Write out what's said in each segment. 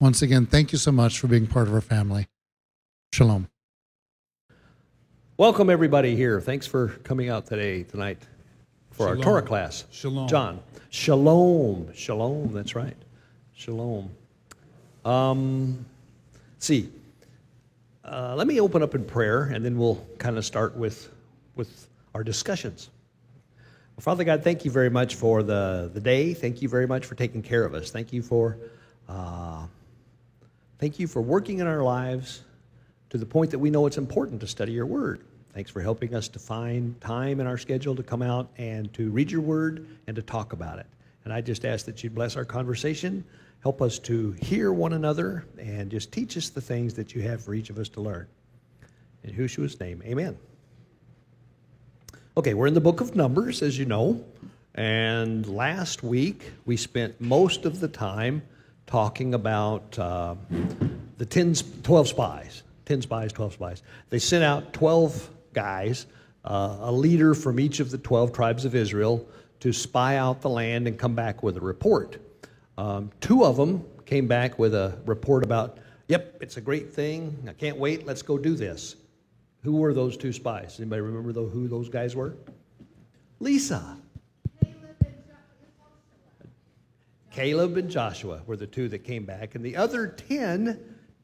Once again, thank you so much for being part of our family. Shalom. Welcome, everybody, here. Thanks for coming out today, tonight, for Shalom. our Torah class. Shalom. John. Shalom. Shalom. That's right. Shalom. Um, let's see. Uh, let me open up in prayer, and then we'll kind of start with, with our discussions. Well, Father God, thank you very much for the, the day. Thank you very much for taking care of us. Thank you for uh, thank you for working in our lives to the point that we know it's important to study your word. Thanks for helping us to find time in our schedule to come out and to read your word and to talk about it. And I just ask that you bless our conversation, help us to hear one another, and just teach us the things that you have for each of us to learn. In Yahushua's name, amen. Okay, we're in the book of Numbers, as you know. And last week, we spent most of the time talking about uh, the 10, 12 spies. 10 spies, 12 spies. They sent out 12 guys, uh, a leader from each of the 12 tribes of Israel, to spy out the land and come back with a report. Um, two of them came back with a report about, yep, it's a great thing. I can't wait. Let's go do this. Who were those two spies? Anybody remember who those guys were? Lisa. Caleb and Joshua were the two that came back, and the other 10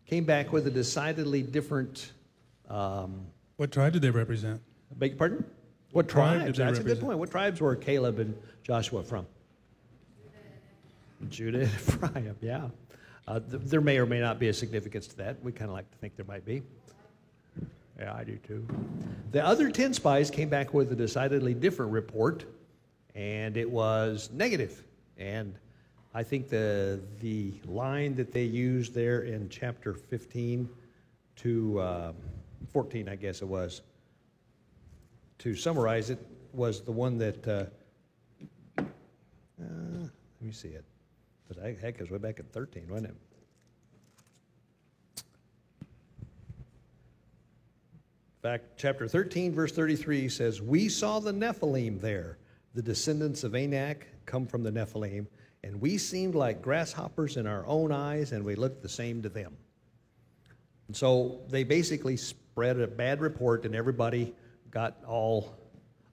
came back with a decidedly different. Um, What tribe did they represent? beg your pardon? What tribe tribes? did they That's a good point. What tribes were Caleb and Joshua from? Judah and Ephraim, yeah. Uh, th- there may or may not be a significance to that. We kind of like to think there might be. Yeah, I do too. The other 10 spies came back with a decidedly different report, and it was negative. And I think the, the line that they used there in chapter 15 to uh, 14, I guess it was, to summarize it, was the one that, uh, uh, let me see it. But I, heck, it was way back in 13, wasn't it? In fact, chapter 13, verse 33 says, We saw the Nephilim there, the descendants of Anak come from the Nephilim, and we seemed like grasshoppers in our own eyes, and we looked the same to them. And so they basically spread a bad report, and everybody got all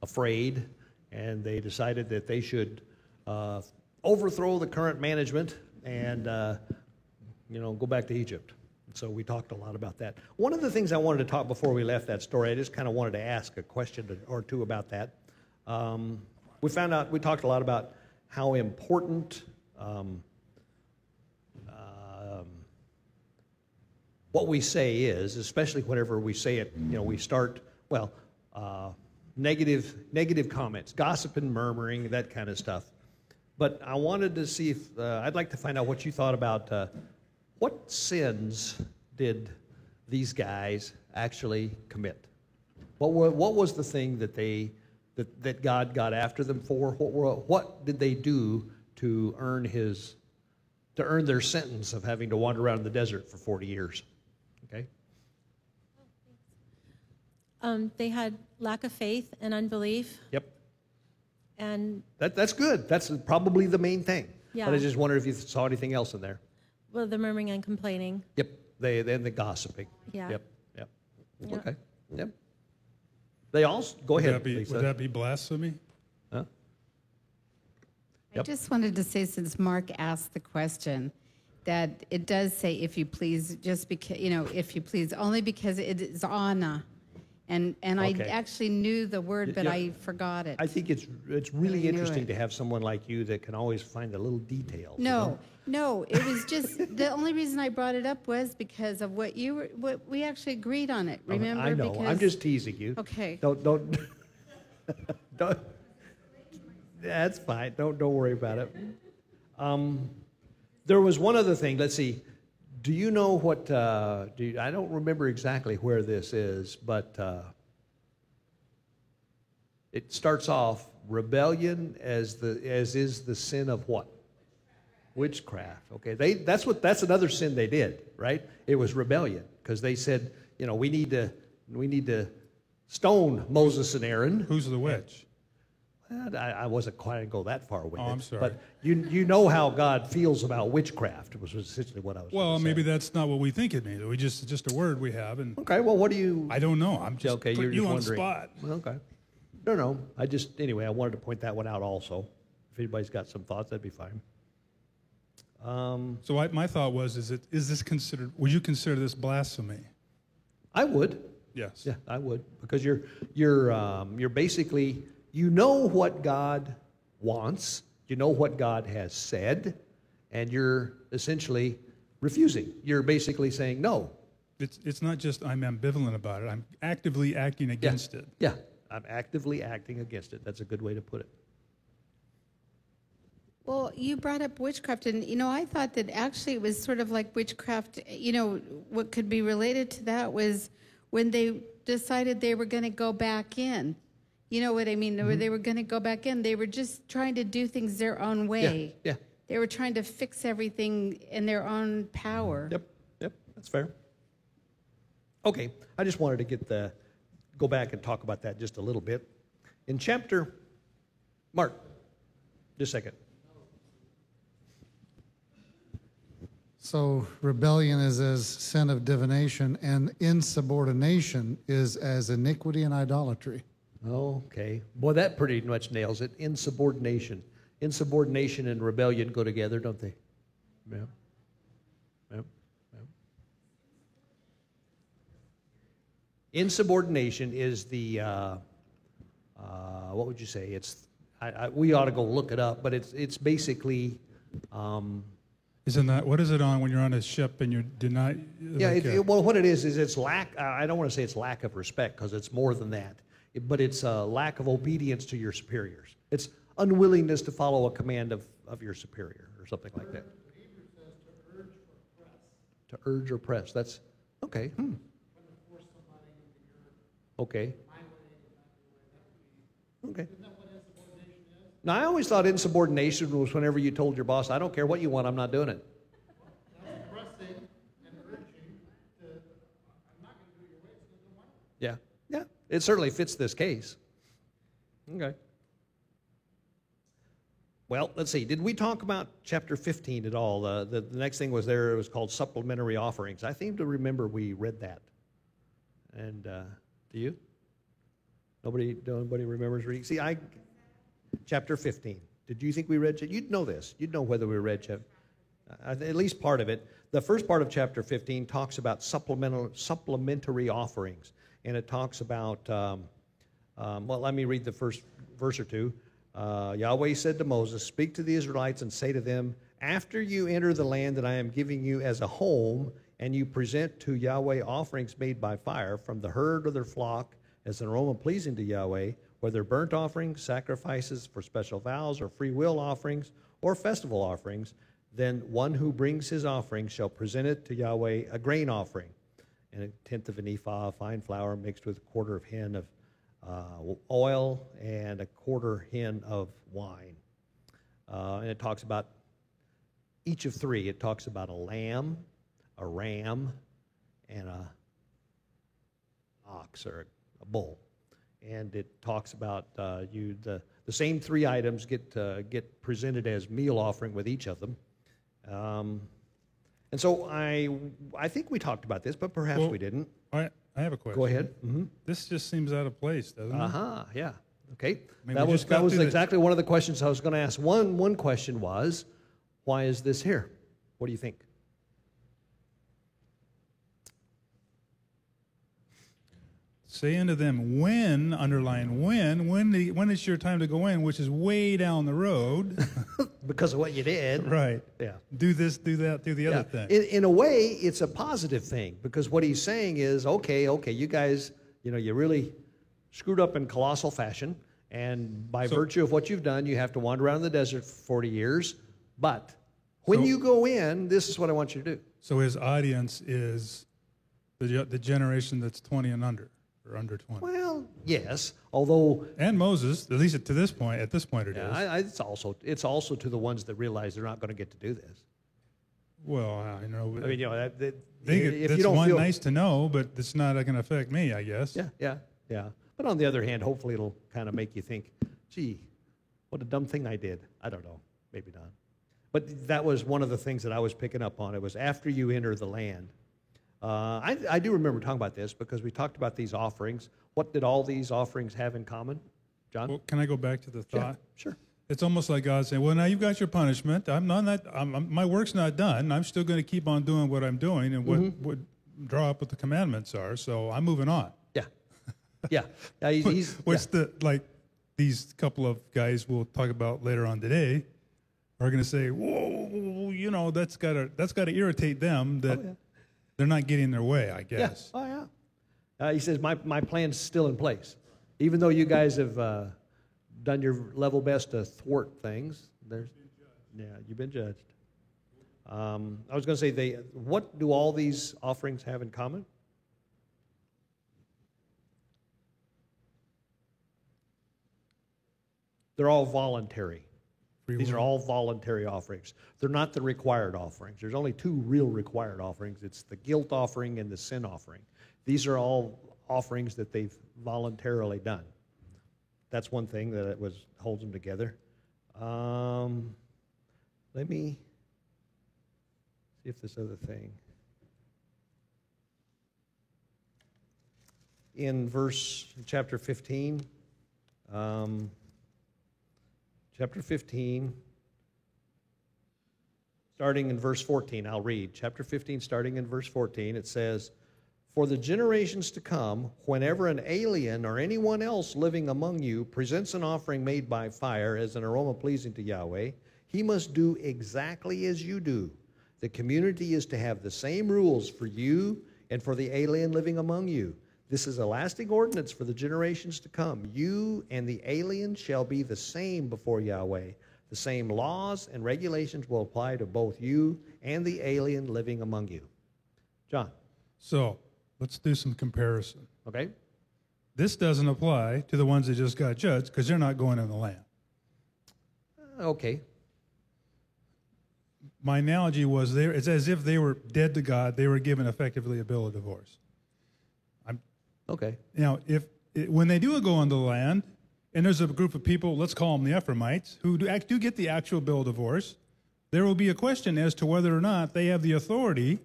afraid, and they decided that they should uh, overthrow the current management and, uh, you know, go back to Egypt. So we talked a lot about that. One of the things I wanted to talk before we left that story, I just kind of wanted to ask a question or two about that. Um, we found out, we talked a lot about how important um, um, what we say is, especially whenever we say it, you know, we start, well, uh, negative, negative comments, gossip and murmuring, that kind of stuff. But I wanted to see if, uh, I'd like to find out what you thought about uh, what sins did these guys actually commit? What, were, what was the thing that they, that, that God got after them for? What, what did they do to earn his, to earn their sentence of having to wander around in the desert for 40 years? Okay? Um, they had lack of faith and unbelief, Yep. and That, that's good. That's probably the main thing. Yeah. But I just wondered if you saw anything else in there. well, the murmuring and complaining. Yep. They then the gossiping. Yeah. Yep. Yep. Yeah. Okay. Yep. They all go Would ahead. that be, Lisa. would that be blasphemy? Huh? I just wanted to say, since Mark asked the question, that it does say, if you please, just because, you know, if you please, only because it is Anna. And, and I actually knew the word, but Yeah. I forgot it. I think it's it's really knew interesting it. to have someone like you that can always find the little details. you No, know? no, it was just, the only reason I brought it up was because of what you were, what, we actually agreed on it, remember? I know. I'm just teasing you. Okay. Don't don't don't. That's fine. Don't don't worry about it. Um, there was one other thing. Let's see. Do you know what? Uh, do you, I don't remember exactly where this is, but uh, it starts off rebellion as the as is the sin of what? Witchcraft. Okay, they that's what that's another sin they did, right? It was rebellion because they said, you know, we need to we need to stone Moses and Aaron. Who's the witch? Well, I, I wasn't quite to go that far with Oh, it. I'm sorry. But you you know how God feels about witchcraft was essentially what I was. Well, gonna say. maybe that's not what we think it means. We just it's just a word we have, and Okay. Well, what do you? I don't know. I'm just okay, putting you're you on wondering. spot. Okay. No, no. I just anyway. I wanted to point that one out also. If anybody's got some thoughts, that'd be fine. Um, So I, my thought was, is it is this considered? Would you consider this blasphemy? I would. Yes. Yeah, I would because you're you're um, you're basically you know what God wants, you know what God has said, and you're essentially refusing. You're basically saying no. It's it's not just I'm ambivalent about it. I'm actively acting Yeah. against it. Yeah, I'm actively acting against it. That's a good way to put it. Well, you brought up witchcraft, and you know, I thought that actually it was sort of like witchcraft. You know, what could be related to that was when they decided they were going to go back in. You know what I mean? They were mm-hmm. going to go back in. They were just trying to do things their own way. Yeah. yeah. They were trying to fix everything in their own power. Yep, yep, that's fair. Okay, I just wanted to get the go back and talk about that just a little bit. In chapter, Mark, just a second. So rebellion is as sin of divination, and insubordination is as iniquity and idolatry. Okay, boy, that pretty much nails it. Insubordination, insubordination and rebellion go together, don't they? Yeah. Yep. Yep. Insubordination is the uh, uh, what would you say? It's I, I, we ought to go look it up, but it's it's basically um, Isn't that what is it on when you're on a ship and you're denied? yeah. like, It, uh, it- well, what it is is it's lack. I don't want to say it's lack of respect because it's more than that. But it's a lack of obedience to your superiors. It's unwillingness to follow a command of, of your superior or something like that. To urge or press. That's okay. Hmm. Okay. Okay. Now, I always thought insubordination was whenever you told your boss, I don't care what you want, I'm not doing it. Yeah, yeah. It certainly fits this case. Okay. Well, let's see. Did we talk about chapter 15 at all? Uh, the, the next thing was there, it was called supplementary offerings. I seem to remember we read that. And uh, do you? Nobody, nobody remembers reading? See, I, chapter 15. Did you think we read? You'd know this. You'd know whether we read chapter. Uh, at least part of it. The first part of chapter 15 talks about supplemental, supplementary offerings, and it talks about. Um, um, well, let me read the first verse or two. Uh, Yahweh said to Moses, "Speak to the Israelites and say to them: After you enter the land that I am giving you as a home, and you present to Yahweh offerings made by fire from the herd or their flock as an aroma pleasing to Yahweh, whether burnt offerings, sacrifices for special vows, or free will offerings, or festival offerings, then one who brings his offering shall present it to Yahweh a grain offering, and a tenth of an ephah of fine flour mixed with a quarter of hin of uh, oil and a quarter hin of wine. Uh, and it talks about each of three. It talks about a lamb, a ram, and a ox or a bull. And it talks about uh, you the, the same three items get uh, get presented as meal offering with each of them. Um, and so I I think we talked about this, but perhaps Well, we didn't. I, I have a question. Go ahead. hmm This just seems out of place, doesn't it? Uh huh. Yeah. Okay. mean, that we was just got that was through exactly one of the questions I was going to ask. One one question was, why is this here? What do you think? Say unto them, when, underline when, when, the, when it's your time to go in, which is way down the road. Because of what you did. right. Yeah. Do this, do that, do the Yeah. other thing. In, in a way, it's a positive thing because what he's saying is, okay, okay, you guys, you know, you really screwed up in colossal fashion, and by So- virtue of what you've done, you have to wander around the desert for 40 years. But When So- you go in, this is what I want you to do. So his audience is the, the generation that's 20 and under, or under 20. Well, yes, although And Moses, at least to this point, at this point it is. yeah, I, I, it's also it's also to the ones that realize they're not going to get to do this. well, I know. I mean, you know, that, that, could, if that's you don't one feel nice to know, but it's not going to affect me, I guess. yeah, yeah, yeah. But on the other hand, hopefully it'll kind of make you think, gee, what a dumb thing I did. I don't know, maybe not. But that was one of the things that I was picking up on. It was after you enter the land. Uh, I, I do remember talking about this because we talked about these offerings. What did all these offerings have in common, John? Well, can I go back to the yeah, thought? sure. It's almost like God saying, "Well, now you've got your punishment. I'm not that. I'm, I'm- my work's not done. I'm still going to keep on doing what I'm doing and what Mm-hmm. would draw up what the commandments are. So I'm moving on." Yeah, yeah. yeah he's, he's What's the like? These couple of guys we'll talk about later on today are going to say, "Whoa, you know, that's got to that's got to irritate them that Oh, yeah. They're not getting their way." I guess. yeah. guess. Oh yeah. Uh, he says my my plan's still in place, even though you guys have uh, done your level best to thwart things. There's, yeah, you've been judged. Um, I was going to say, they. What do all these offerings have in common? They're all voluntary. These are all voluntary offerings. They're not the required offerings. There's only two real required offerings it's the guilt offering and the sin offering. These are all offerings that they've voluntarily done. That's one thing that it was holds them together. Um, let me see if this other thing. In verse chapter 15, um, chapter 15, starting in verse 14, I'll read. Chapter 15, starting in verse 14, it says, For the generations to come, whenever an alien or anyone else living among you presents an offering made by fire as an aroma pleasing to Yahweh, he must do exactly as you do. The community is to have the same rules for you and for the alien living among you. This is a lasting ordinance for the generations to come. You and the alien shall be the same before Yahweh. The same laws and regulations will apply to both you and the alien living among you. John, So let's do some comparison. okay? This doesn't apply to the ones that just got judged because they're not going in the land. Uh, Okay. My analogy was there. It's as if they were dead to God. They were given effectively a bill of divorce. Okay. Now, if when they do go on the land, and there's a group of people, let's call them the Ephraimites, who do, act, do get the actual bill of divorce, there will be a question as to whether or not they have the authority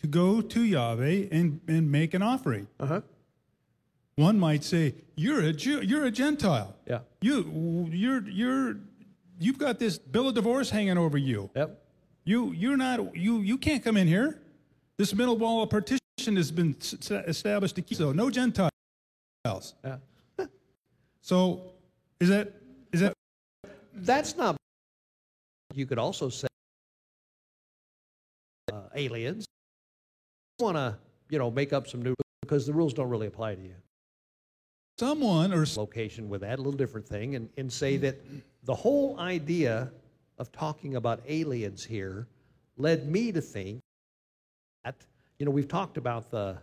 to go to Yahweh and, and make an offering. Uh-huh. One might say, "You're a Jew, you're a Gentile. Yeah. You, you're, you're, you've got this bill of divorce hanging over you. Yep. You, you're not, you, you can't come in here. This middle wall of partition has been established to keep so no Gentiles. Yeah. So, is that is that That's not. You could also say uh, aliens want to, you know, make up some new because the rules don't really apply to you. someone or Location with that, a little different thing, and, and say that the whole idea of talking about aliens here led me to think that, you know, we've talked about the,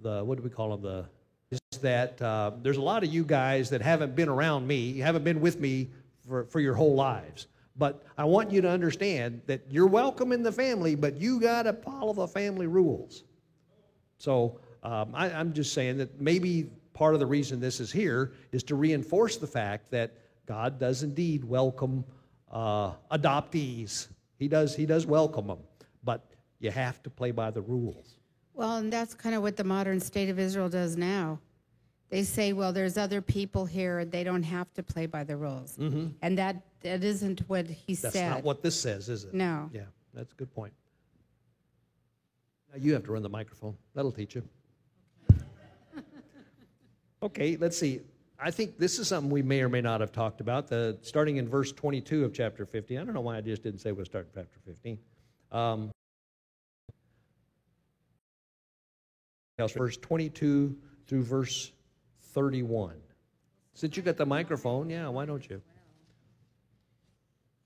the what do we call them, the, is that uh, there's a lot of you guys that haven't been around me, you haven't been with me for, for your whole lives. But I want you to understand that you're welcome in the family, but you got to follow the family rules. So um, I, I'm just saying that maybe part of the reason this is here is to reinforce the fact that God does indeed welcome uh, adoptees. He does. He does welcome them, you have to play by the rules. Well, and that's kind of what the modern state of Israel does now. They say, well, there's other people here, they don't have to play by the rules. And that, that isn't what he That's said. That's not what this says, is it? No. Yeah, that's a good point. Now you have to run the microphone. That'll teach you. okay, let's see. I think this is something we may or may not have talked about. The starting in verse 22 of chapter 15. I don't know why I just didn't say we'll start in chapter 15. Um, verse 22 through verse 31. Since you got the microphone, yeah, why don't you?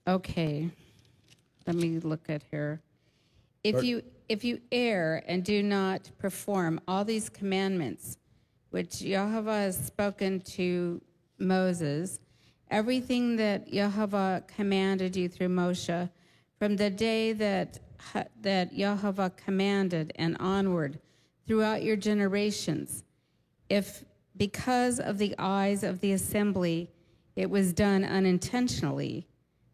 Okay. let me look at here. If you if you err and do not perform all these commandments, which Jehovah has spoken to Moses, everything that Jehovah commanded you through Moshe, from the day that that Jehovah commanded and onward throughout your generations, if because of the eyes of the assembly it was done unintentionally,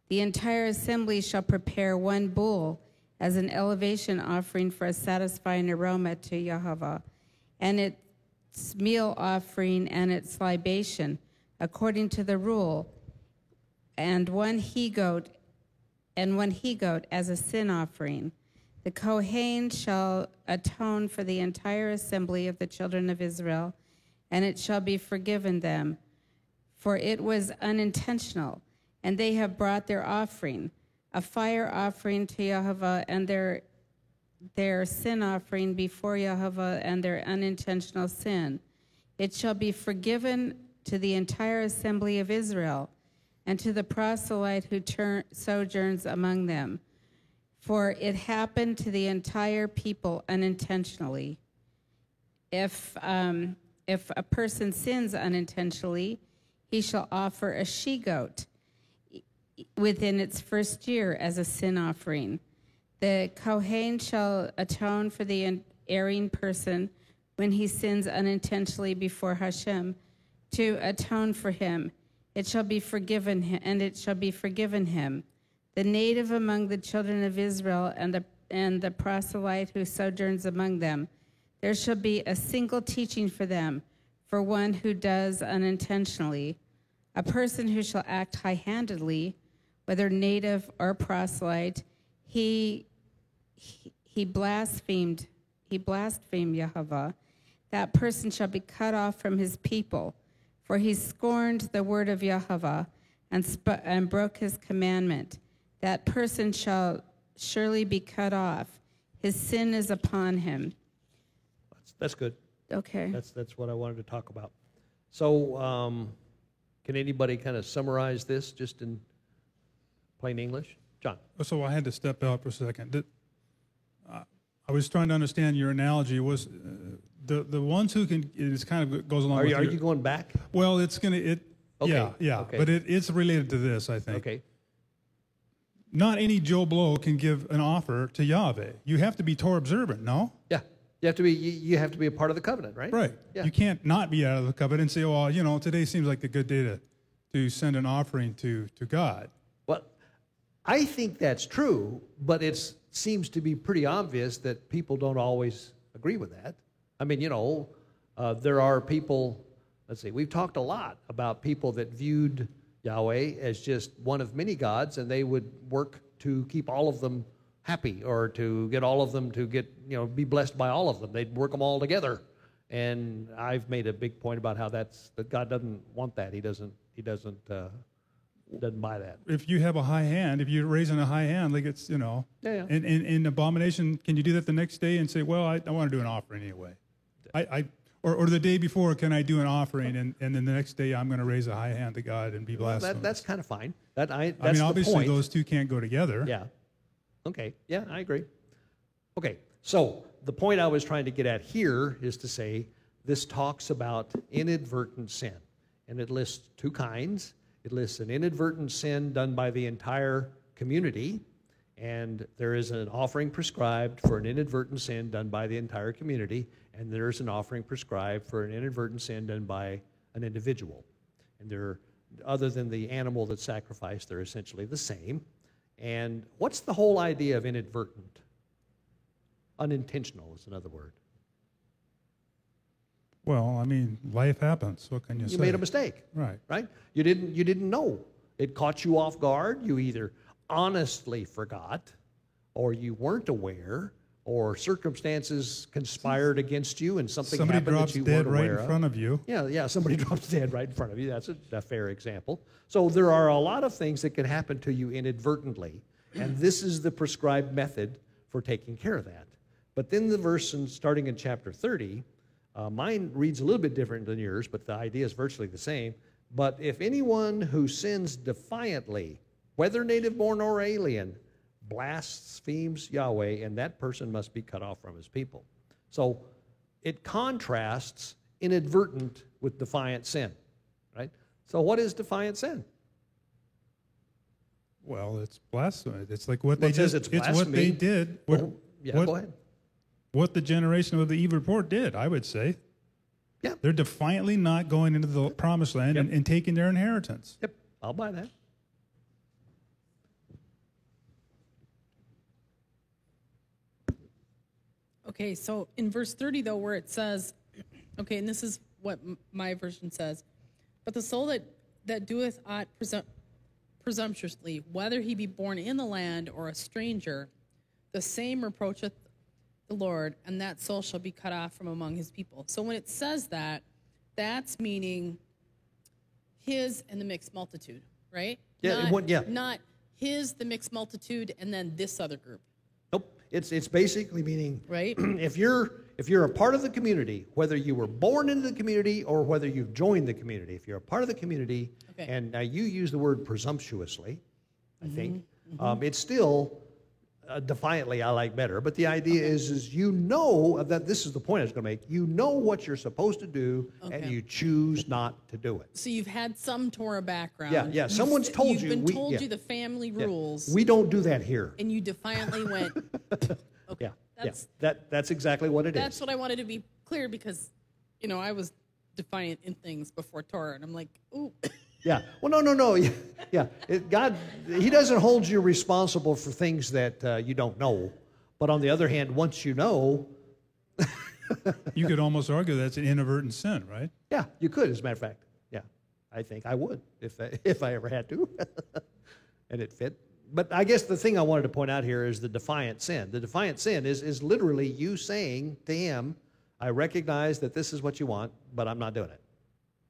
the entire assembly shall prepare one bull as an elevation offering for a satisfying aroma to Jehovah, and its meal offering and its libation, according to the rule, and one he goat, and one he goat as a sin offering. The Kohen shall atone for the entire assembly of the children of Israel, and it shall be forgiven them, for it was unintentional, and they have brought their offering a fire offering to Jehovah and their their sin offering before Jehovah and their unintentional sin. It shall be forgiven to the entire assembly of Israel and to the proselyte who turn, sojourns among them. For it happened to the entire people unintentionally. If, um, if a person sins unintentionally, he shall offer a she goat within its first year as a sin offering. The Kohen shall atone for the erring person when he sins unintentionally before Hashem to atone for him. It shall be forgiven him, and it shall be forgiven him. The native among the children of Israel and the and the proselyte who sojourns among them, there shall be a single teaching for them, for one who does unintentionally. A person who shall act high handedly whether native or proselyte, he, he, he blasphemed, he blasphemed Yahweh. That person shall be cut off from his people, for he scorned the word of Yahweh and, sp- and broke his commandment. That person shall surely be cut off. His sin is upon him. That's, that's good. Okay. That's, that's what I wanted to talk about. So, um, can anybody kind of summarize this just in plain English? John. So I had to step out for a second. Did, uh, I was trying to understand your analogy. Was uh, the the ones who can? It kind of goes along. Are, with you, are your, you going back? Well, it's gonna it. Okay, Yeah, yeah, okay. but it, it's related to this, I think. Okay. Not any Joe Blow can give an offer to Yahweh. You have to be Torah observant, no? Yeah. You have to be. You, you have to be a part of the covenant, right? Right. Yeah. You can't not be out of the covenant and say, "Well, you know, today seems like a good day to, to send an offering to to God." Well, I think that's true, but it seems to be pretty obvious that people don't always agree with that. I mean, you know, uh, there are people. Let's see. We've talked a lot about people that viewed Yahweh as just one of many gods, and they would work to keep all of them happy or to get all of them to get you know be blessed by all of them. They'd work them all together. And I've made a big point about how that's that God doesn't want that. He doesn't. He doesn't. Uh, doesn't buy that. If you have a high hand, if you're raising a high hand, like it's you know, Yeah, in, in abomination, can you do that the next day and say, "Well, I, I want to do an offering anyway," I, I or, or the day before, can I do an offering and, and then the next day I'm going to raise a high hand to God and be Well, blessed. that, that's kind of fine. That I. That's I mean, obviously point. those two can't go together. Yeah. Okay. Yeah, I agree. Okay. So the point I was trying to get at here is to say this talks about inadvertent sin, and it lists two kinds. It lists an inadvertent sin done by the entire community, and there is an offering prescribed for an inadvertent sin done by the entire community, and there's an offering prescribed for an inadvertent sin done by an individual. And they're, other than the animal that's sacrificed, they're essentially the same. And what's the whole idea of inadvertent? Unintentional is another word. Well, I mean, life happens. What can you, You say? You made a mistake. Right. right? You didn't you didn't know. It caught you off guard. You either honestly forgot or you weren't aware or circumstances conspired against you and something Somebody happened drops that you dead weren't right in of. front of you. Yeah, yeah, somebody drops dead right in front of you. That's a, a fair example. So there are a lot of things that can happen to you inadvertently, and this is the prescribed method for taking care of that. But then the verse in, starting in chapter 30, uh, mine reads a little bit different than yours, but the idea is virtually the same. But if anyone who sins defiantly, whether native born or alien, blasphemes Yahweh, and that person must be cut off from his people. So it contrasts inadvertent with defiant sin, right? So what is defiant sin? Well, it's blasphemy. It's like what Well, they it just, it's it's what they did. Oh, what, Well, yeah, what, go ahead. what the generation of the evil report did, I would say. Yeah. They're defiantly not going into the promised land and, and taking their inheritance. Yep, I'll buy that. Okay, so in verse 30, though, where it says, okay, and this is what my version says, but the soul that, that doeth aught presum- presumptuously, whether he be born in the land or a stranger, the same reproacheth the Lord, and that soul shall be cut off from among his people. So when it says that, that's meaning his and the mixed multitude, right? Yeah, Not, yeah. Not his, the mixed multitude, and then this other group, it's, it's basically meaning right? if you're if you're a part of the community, whether you were born into the community or whether you've joined the community, if you're a part of the community, Okay. and now you use the word presumptuously, I think Mm-hmm, um, it's still uh, defiantly I like better. But the idea is is you know that this is the point I was going to make. You know what you're supposed to do, and you choose not to do it. So you've had some Torah background. Yeah, yeah, You've- someone's told you've you, been we- told yeah. you the family Yeah. rules, We don't do that here. and you defiantly went. Okay, Yeah, yeah. that's That that's exactly what it is. that's what I wanted to be clear because, you know, I was defiant in things before Torah, and I'm like, ooh, Yeah. Well, no, no, no. Yeah. yeah. It, God, He doesn't hold you responsible for things that uh, you don't know. But on the other hand, once you know, You could almost argue that's an inadvertent sin, right? yeah, you could, as a matter of fact. Yeah. I think I would if I, if I ever had to. and it fit. But I guess the thing I wanted to point out here is the defiant sin. The defiant sin is, is literally you saying to Him, I recognize that this is what you want, but I'm not doing it.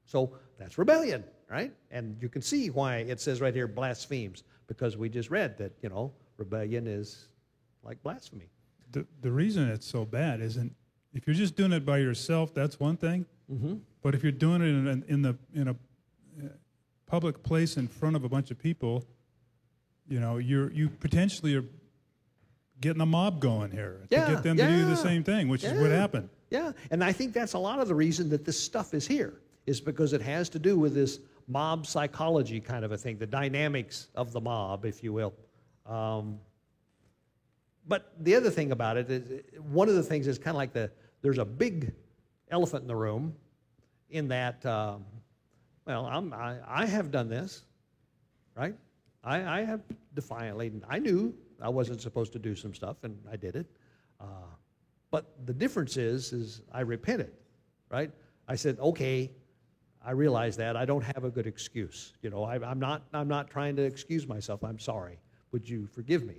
So that's rebellion, right? And you can see why it says right here blasphemes, because we just read that, you know, rebellion is like blasphemy. The, the reason it's so bad isn't if you're just doing it by yourself, that's one thing. Mm-hmm. But if you're doing it in, a- in the in a uh, public place in front of a bunch of people, you know, you're you potentially are getting a mob going here to Yeah, get them to do the same thing, which is what happened. Yeah, and I think that's a lot of the reason that this stuff is here, is because it has to do with this mob psychology kind of a thing, the dynamics of the mob, if you will. Um, but the other thing about it is, one of the things is kind of like the there's a big elephant in the room, in that, um, well, I'm, I, I have done this, right? I, I have defiantly, I knew I wasn't supposed to do some stuff, and I did it. Uh, but the difference is, is I repented, right? I said, okay, I realize that I don't have a good excuse. You know, I, I'm not, I'm not trying to excuse myself. I'm sorry. Would you forgive me?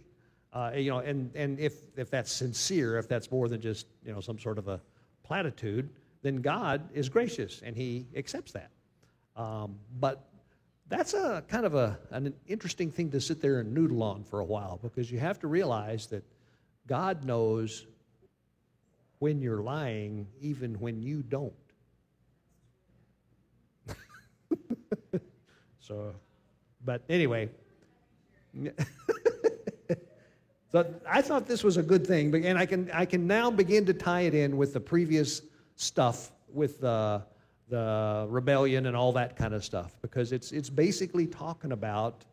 Uh, you know, and, and if, if that's sincere, if that's more than just, you know, some sort of a platitude, then God is gracious and he accepts that. Um, but that's a kind of a, an interesting thing to sit there and noodle on for a while because you have to realize that God knows when you're lying, even when you don't. So, but anyway. so I thought this was a good thing, and I can I can now begin to tie it in with the previous stuff with the the rebellion and all that kind of stuff because it's it's basically talking about,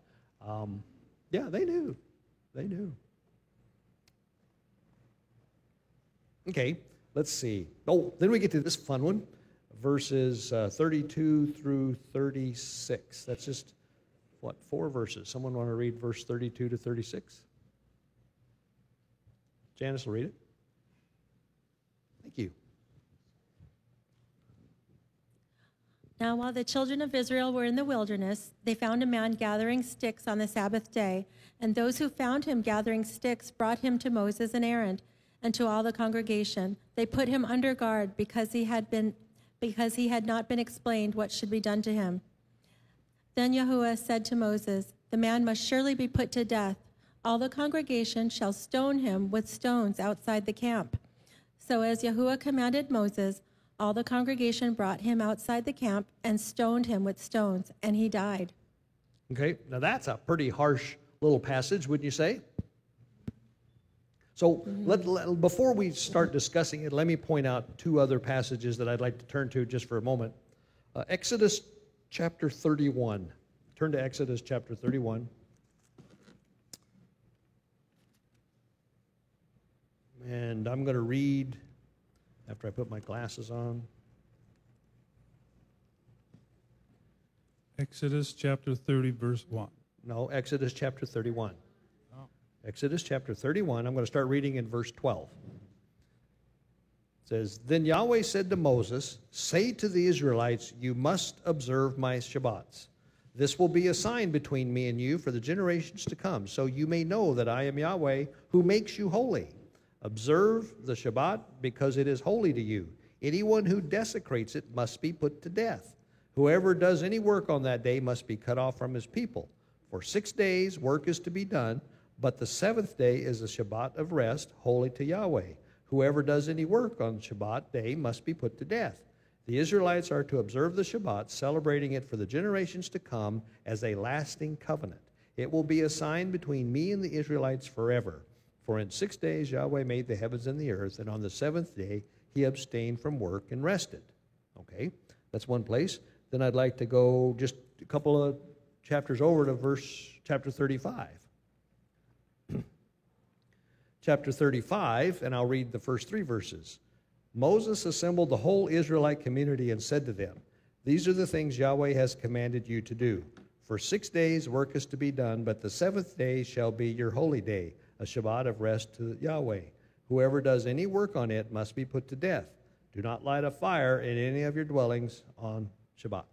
um, yeah, they knew, they knew. Okay, let's see. Oh, then we get to this fun one, verses uh, 32 through 36. That's just, what, four verses. Someone want to read verse 32 to 36? Janice will read it. Thank you. Now, while the children of Israel were in the wilderness, they found a man gathering sticks on the Sabbath day. And those who found him gathering sticks brought him to Moses and Aaron and to all the congregation. They put him under guard because he had been because he had not been explained what should be done to him. Then Yahuwah said to Moses, The man must surely be put to death. All the congregation shall stone him with stones outside the camp. So as Yahuwah commanded Moses, all the congregation brought him outside the camp and stoned him with stones, and he died. Okay, now that's a pretty harsh little passage, wouldn't you say? So let, let- before we start discussing it, let me point out two other passages that I'd like to turn to just for a moment. Uh, Exodus chapter 31. Turn to Exodus chapter 31. And I'm going to read after I put my glasses on. Exodus chapter 30, verse 1. No, Exodus chapter 31. Exodus chapter 31, I'm going to start reading in verse 12. It says, Then Yahweh said to Moses, Say to the Israelites, You must observe my Shabbats. This will be a sign between me and you for the generations to come, so you may know that I am Yahweh who makes you holy. Observe the Shabbat because it is holy to you. Anyone who desecrates it must be put to death. Whoever does any work on that day must be cut off from his people. For six days work is to be done, but the seventh day is a Shabbat of rest, holy to Yahweh. Whoever does any work on Shabbat day must be put to death. The Israelites are to observe the Shabbat, celebrating it for the generations to come as a lasting covenant. It will be a sign between me and the Israelites forever. For in six days Yahweh made the heavens and the earth, and on the seventh day he abstained from work and rested. Okay, that's one place. Then I'd like to go just a couple of chapters over to verse chapter 35. Chapter 35, and I'll read the first three verses. Moses assembled the whole Israelite community and said to them, These are the things Yahweh has commanded you to do. For six days work is to be done, but the seventh day shall be your holy day, a Shabbat of rest to Yahweh. Whoever does any work on it must be put to death. Do not light a fire in any of your dwellings on Shabbat.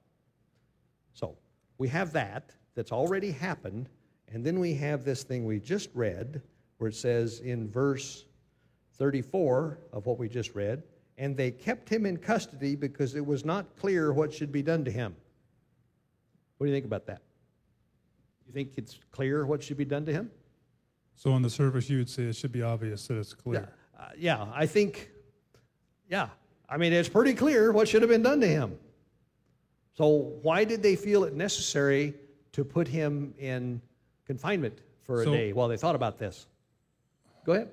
So we have that that's already happened, and then we have this thing we just read where it says in verse 34 of what we just read, and they kept him in custody because it was not clear what should be done to him. What do you think about that? You think it's clear what should be done to him? So on the surface, you would say it should be obvious that it's clear. Uh, yeah, I think, yeah. I mean, it's pretty clear what should have been done to him. So why did they feel it necessary to put him in confinement for a So- day while they thought about this? Go ahead.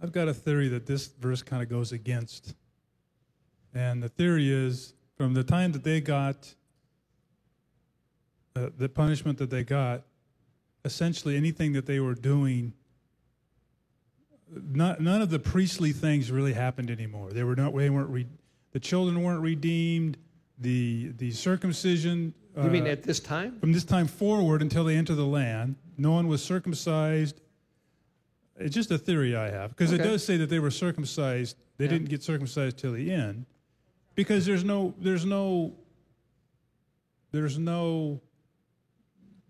I've got a theory that this verse kind of goes against. And the theory is from the time that they got uh, the punishment that they got, essentially anything that they were doing, not, none of the priestly things really happened anymore. They were not, they weren't, re, the children weren't redeemed, the, the circumcision. You mean uh, at this time? from this time forward until they enter the land, no one was circumcised. It's just a theory I have because it does say that they were circumcised. They Yeah. didn't get circumcised till the end because there's no there's no there's no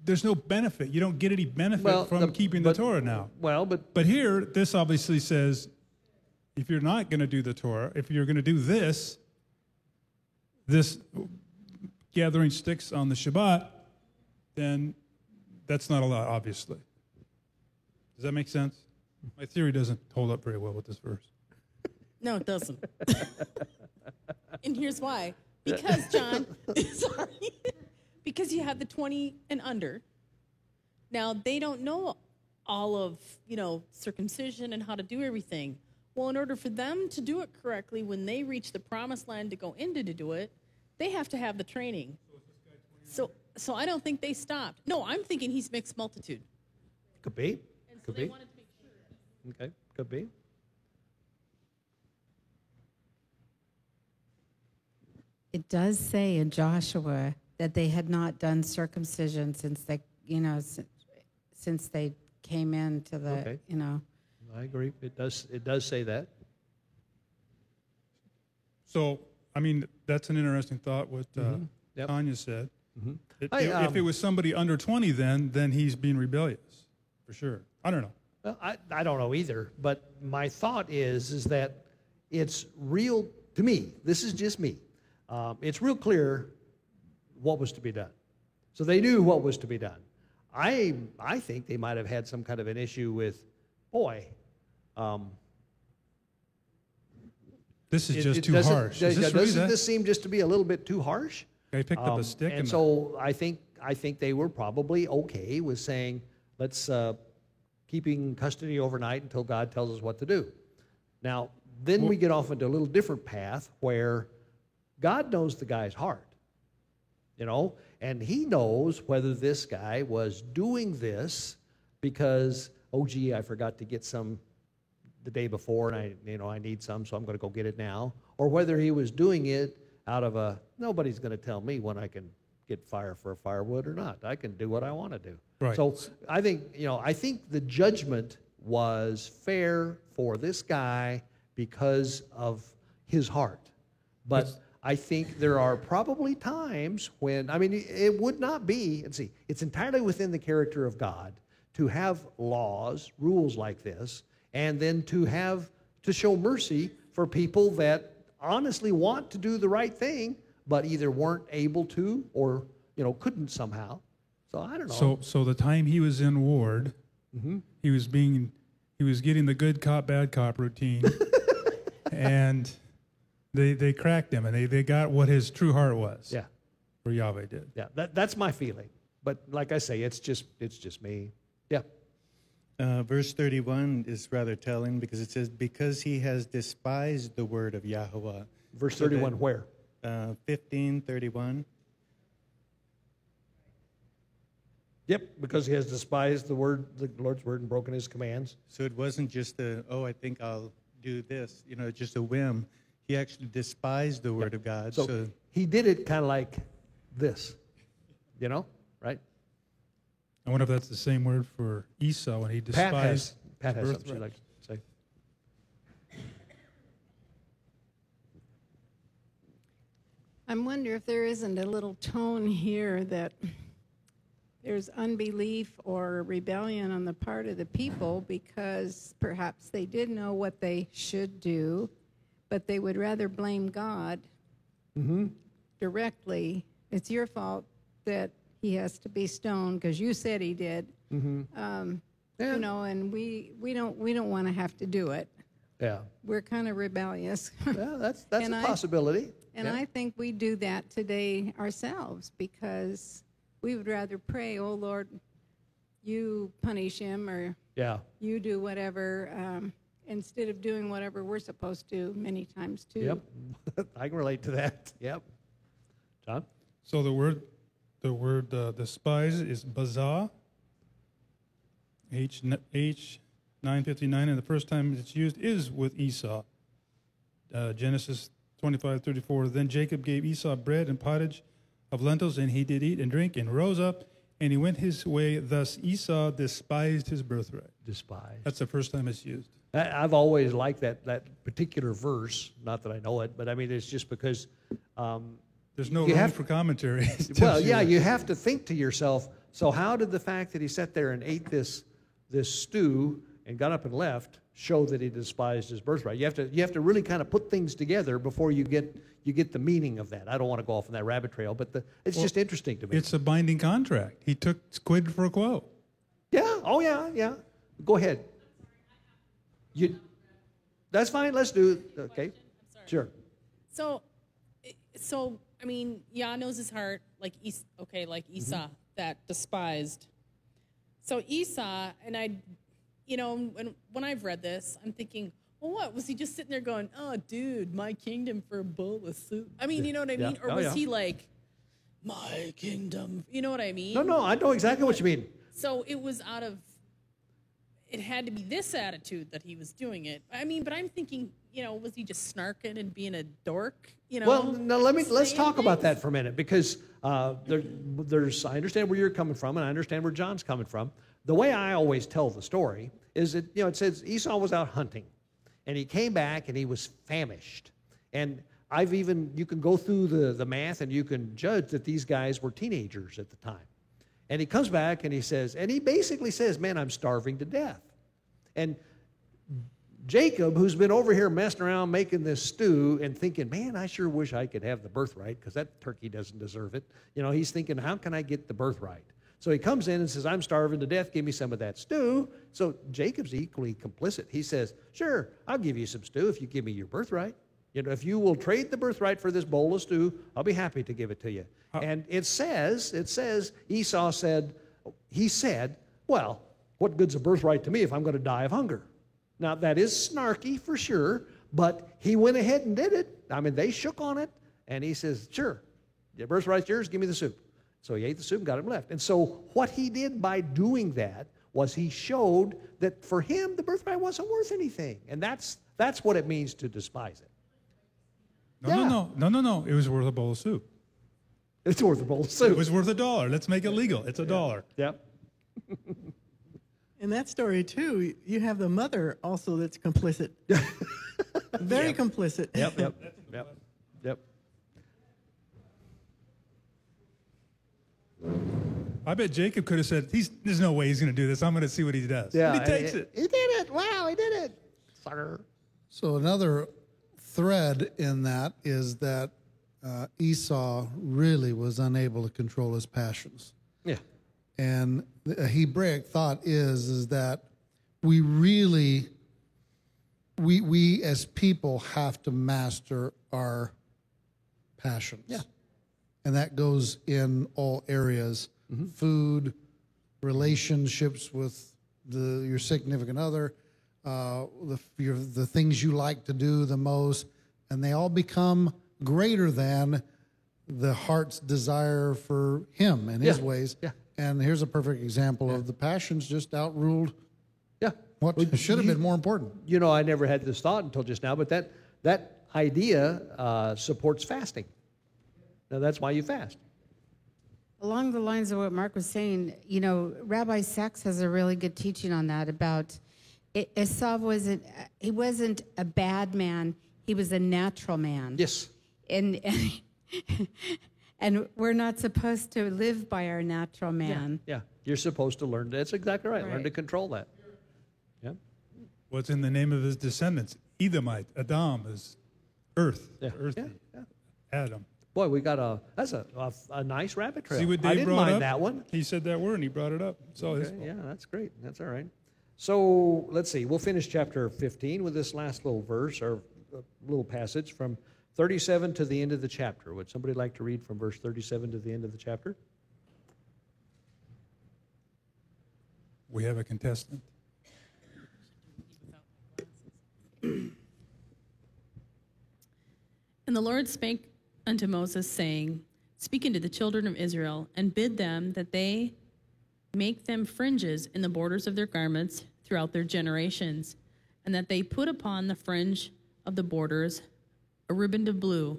there's no benefit. You don't get any benefit from the- keeping the Torah now. Well, but But here, this obviously says if you're not going to do the Torah, if you're going to do this, this gathering sticks on the Shabbat, then that's not allowed, obviously. Does that make sense? My theory doesn't hold up very well with this verse. No, it doesn't. and here's why. Because, John, sorry, because you have the 20 and under. Now, they don't know all of, you know, circumcision and how to do everything. Well, in order for them to do it correctly, when they reach the promised land to go into to do it, they have to have the training. So, so I don't think they stopped. No, I'm thinking he's mixed multitude. could be. And so Could they be. wanted to make sure. Okay, could be. It does say in Joshua that they had not done circumcision since they, you know, since, since they came into the, Okay. you know. I agree. It does. It does say that. So, I mean, that's an interesting thought, what uh, Mm-hmm. Yep. Tanya said. It- I, if it um, was somebody under 20, then, then he's being rebellious, for sure. I don't know. Well, I, I don't know either, but my thought is is that it's real to me. This is just me. Um, it's real clear what was to be done, so they knew what was to be done. I I think they might have had some kind of an issue with, boy. Um, This is it- just it too harsh. Does, is this doesn't that? this seem just to be a little bit too harsh? Guy picked up Um, a stick and and, so I think I think they were probably okay with saying let's uh, keeping custody overnight until God tells us what to do. Now, then we get off into a little different path where God knows the guy's heart, you know, and he knows whether this guy was doing this because, oh, gee, I forgot to get some the day before and I, you know, I need some, so I'm going to go get it now, or whether he was doing it out of a, nobody's going to tell me when I can get fire for a firewood or not. I can do what I want to do. Right. So I think, you know, I think the judgment was fair for this guy because of his heart. But I think there are probably times when, I mean, it would not be, and see, it's entirely within the character of God to have laws, rules like this, and then to have, to show mercy for people that honestly want to do the right thing, but either weren't able to or, you know, couldn't somehow. So I don't know. So, so the time he was in ward, Mm-hmm. he was being, he was getting the good cop, bad cop routine, and they they cracked him, and they they got what his true heart was. yeah. or Yahweh did. Yeah, that, that's my feeling. But like I say, it's just it's just me. Yeah. Uh, verse 31 is rather telling because it says, Because he has despised the word of Yahweh. Verse So that- 31, where? Uh, 15, 31. Yep, because he has despised the word, the Lord's word, and broken his commands. So it wasn't just a, oh, I think I'll do this, you know, just a whim. He actually despised the word of God. So, So, he did it kind of like this, you know, right? I wonder if that's the same word for Esau when he Pat has despised. Pat has his something she'd birthright. like to say. I wonder if there isn't a little tone here that there's unbelief or rebellion on the part of the people because perhaps they did know what they should do, but they would rather blame God directly. It's your fault that he has to be stoned because you said he did. Um, Yeah. You know, and we, we don't we don't want to have to do it. Yeah, We're kind of rebellious. yeah, that's that's And a I- possibility. And Yeah. I think we do that today ourselves because we would rather pray, oh Lord, you punish him or yeah, you do whatever, um, instead of doing whatever we're supposed to many times too. yep. I can relate to that. Yep. John. So the word, the word uh, despise is bazah. H n- H nine fifty nine, and the first time it's used is with Esau. Uh, Genesis twenty five thirty four. Then Jacob gave Esau bread and pottage of lentils, and he did eat and drink, and rose up, and he went his way. Thus Esau despised his birthright. Despised. That's the first time it's used. I- I've always liked that that particular verse. Not that I know it, but I mean it's just because. Um, There's no You room have- for commentary. Well, yeah, you have to think to yourself. So how did the fact that he sat there and ate this this stew and got up and left show that he despised his birthright? You have to you have to really kind of put things together before you get you get the meaning of that. I don't want to go off on that rabbit trail, but the, it's just interesting to me. It's a binding contract. He took quid for a quo. Yeah. Oh yeah. Yeah. Go ahead. You. That's fine. Let's do it. Okay. Sure. So, i- so I mean, Yah knows his heart, like Es- okay, like Esau mm-hmm. that despised. So Esau and I, you know, when when I've read this, I'm thinking, well, what was he just sitting there going, "Oh, dude, my kingdom for a bowl of soup"? I mean, you know what I Yeah. mean? Or Oh, was yeah. he like, "My kingdom"? You know what I mean? No, no. I know exactly what you mean. So it was out of. It had to be this attitude that he was doing it. I mean, but I'm thinking, you know, was he just snarking and being a dork? You know. Well, now let me let's saying talk about things? that for a minute because uh, there, there's I understand where you're coming from and I understand where John's coming from. The way I always tell the story is that you know it says Esau was out hunting, and he came back and he was famished, and I've even you can go through the the math and you can judge that these guys were teenagers at the time, and he comes back and he says and he basically says, "Man, I'm starving to death," and Jacob, who's been over here messing around making this stew and thinking, man, I sure wish I could have the birthright because that turkey doesn't deserve it. You know, he's thinking, how can I get the birthright? So he comes in and says, I'm starving to death. Give me some of that stew. So Jacob's equally complicit. He says, Sure, I'll give you some stew if you give me your birthright. You know, if you will trade the birthright for this bowl of stew, I'll be happy to give it to you. And it says, it says, Esau said, he said, Well, What good's a birthright to me if I'm going to die of hunger? Now, that is snarky for sure, but he went ahead and did it. I mean, they shook on it, and he says, Sure, your birthright's yours, give me the soup. So he ate the soup and got him left. And so, what he did by doing that was he showed that for him, the birthright wasn't worth anything. And that's, that's what it means to despise it. No, Yeah. no, no, no, no, no. It was worth a bowl of soup. It's worth a bowl of soup. It was worth a dollar. Let's make it legal. It's a dollar. Yep. In that story too, you have the mother also that's complicit. Very complicit. Yep, yep, yep, yep. I bet Jacob could have said, he's, "There's no way he's going to do this. I'm going to see what he does." Yeah, And he takes and it. He did it. Wow, he did it. Sucker. So another thread in that is that uh, Esau really was unable to control his passions. Yeah. And a Hebraic thought is is that we really we we as people have to master our passions. Yeah. And that goes in all areas. Food, relationships with the your significant other, uh, the your, the things you like to do the most, and they all become greater than the heart's desire for him and his Yeah. ways. Yeah. And here's a perfect example of the passions just outruled Yeah. what Well, should have you- been more important. You know, I never had this thought until just now, but that that idea uh, supports fasting. Now that's why you fast. Along the lines of what Mark was saying, you know, Rabbi Sachs has a really good teaching on that about it, Esau wasn't he wasn't a bad man; he was a natural man. Yes. and and, and we're not supposed to live by our natural man. Yeah. yeah. You're supposed to learn. That's exactly right. Learn to control that. Yeah. What's in the name of his descendants? Edomite, Adam is earth, Yeah. earth, Yeah. yeah. Adam. Boy, we got a that's a, a, a nice rabbit trail. See what Dave I didn't mind up? that one. He said that word and he brought it up. So Okay, yeah, that's great. That's all right. So let's see. We'll finish chapter 15 with this last little verse or uh, little passage from 37 to the end of the chapter. Would somebody like to read from verse 37 to the end of the chapter? We have a contestant. And the Lord spake unto Moses, saying, Speak unto the children of Israel, and bid them that they make them fringes in the borders of their garments throughout their generations, and that they put upon the fringe of the borders a riband of blue.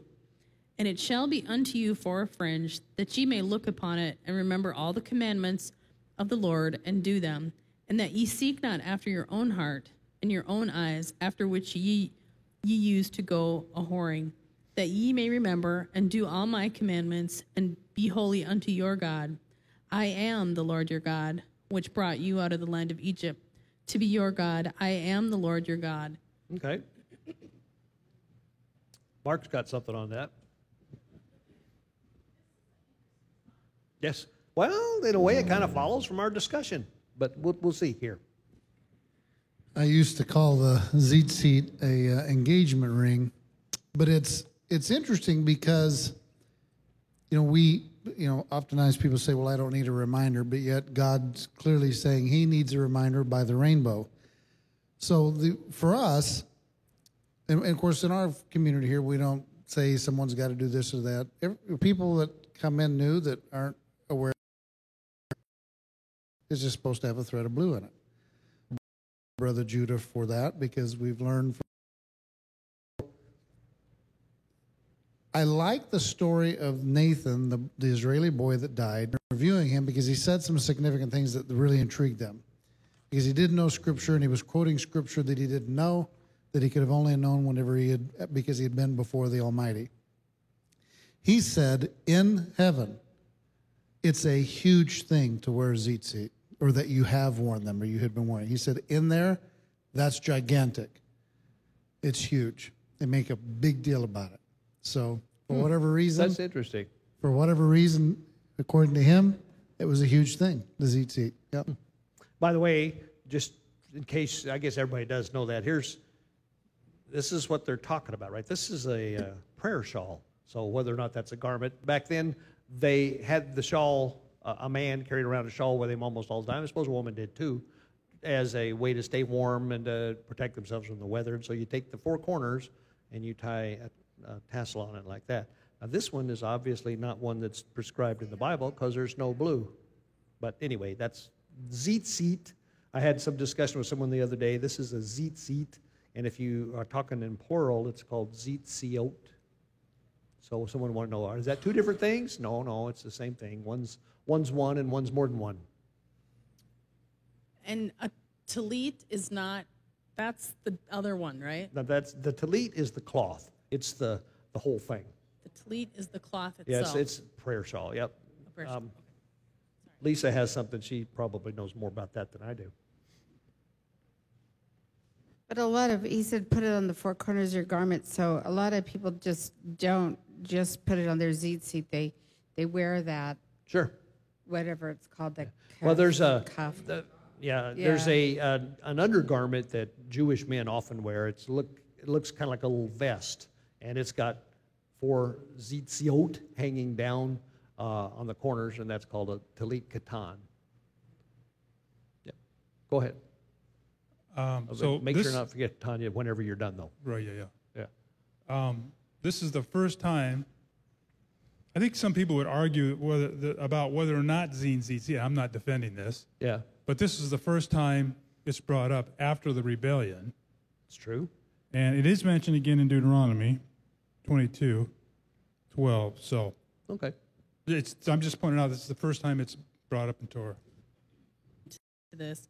And it shall be unto you for a fringe, that ye may look upon it and remember all the commandments of the Lord and do them, and that ye seek not after your own heart and your own eyes, after which ye ye used to go a whoring, that ye may remember and do all my commandments and be holy unto your God. I am the Lord your God, which brought you out of the land of Egypt to be your God. I am the Lord your God. Okay. Mark's got something on that. Yes. Well, in a way, it kind of follows from our discussion, but we'll, we'll see here. I used to call the tzitzit a uh, engagement ring, but it's it's interesting because you know we you know oftentimes people say, "Well, I don't need a reminder," but yet God's clearly saying He needs a reminder by the rainbow. So the for us, and, and of course in our community here, we don't say someone's got to do this or that. Every, people that come in new that aren't aware is just supposed to have a thread of blue in it. Brother Judah for that because we've learned. From I like the story of Nathan, the, the Israeli boy that died, reviewing him because he said some significant things that really intrigued them. Because he didn't know scripture and he was quoting scripture that he didn't know, that he could have only known whenever he had, because he had been before the Almighty. He said, In heaven, it's a huge thing to wear tzitzit, or that you have worn them, or you had been wearing. He said, in there, that's gigantic. It's huge. They make a big deal about it. So, for whatever reason, That's interesting. for whatever reason, according to him, it was a huge thing. The tzitzit. Yep. By the way, just in case, I guess everybody does know that, here's, this is what they're talking about, right? This is a uh, prayer shawl. So whether or not that's a garment, back then they had the shawl, uh, a man carried around a shawl with him almost all the time. I suppose a woman did too. as a way to stay warm and to protect themselves from the weather. And so you take the four corners and you tie a, Uh, a tassel on it like that. Now, this one is obviously not one that's prescribed in the Bible because there's no blue. But anyway, that's tzitzit. I had some discussion with someone the other day. This is a tzitzit, and if you are talking in plural, it's called zitziot. So someone want to know, is that two different things? No, no, it's the same thing. One's one's one and one's more than one. And a talit is not, that's the other one, right? Now that's the talit is the cloth. It's the the whole thing. The talit is the cloth itself. Yes, itself. it's prayer shawl. Yep. A prayer shawl. Um, Lisa has something. She probably knows more about that than I do. But a lot of, he said, put it on the four corners of your garment. So a lot of people just don't just put it on their tzitzit. They, they wear that, Sure. whatever it's called, the Well, cuff- there's a cuff. the- yeah, there's a uh, an undergarment that Jewish men often wear. It's look it looks kind of like a little vest, and it's got four zitziot hanging down uh, on the corners, and that's called a talit katan. Yeah, go ahead. Um, so make this, sure not to forget Tanya whenever you're done, though. Right, yeah, yeah. Yeah. Um, this is the first time. I think some people would argue whether the, about whether or not zine zits. Yeah, I'm not defending this, Yeah, but this is the first time it's brought up after the rebellion, it's true. and it is mentioned again in Deuteronomy 22, 12. So Okay. it's, I'm just pointing out this is the first time it's brought up in Torah. to this.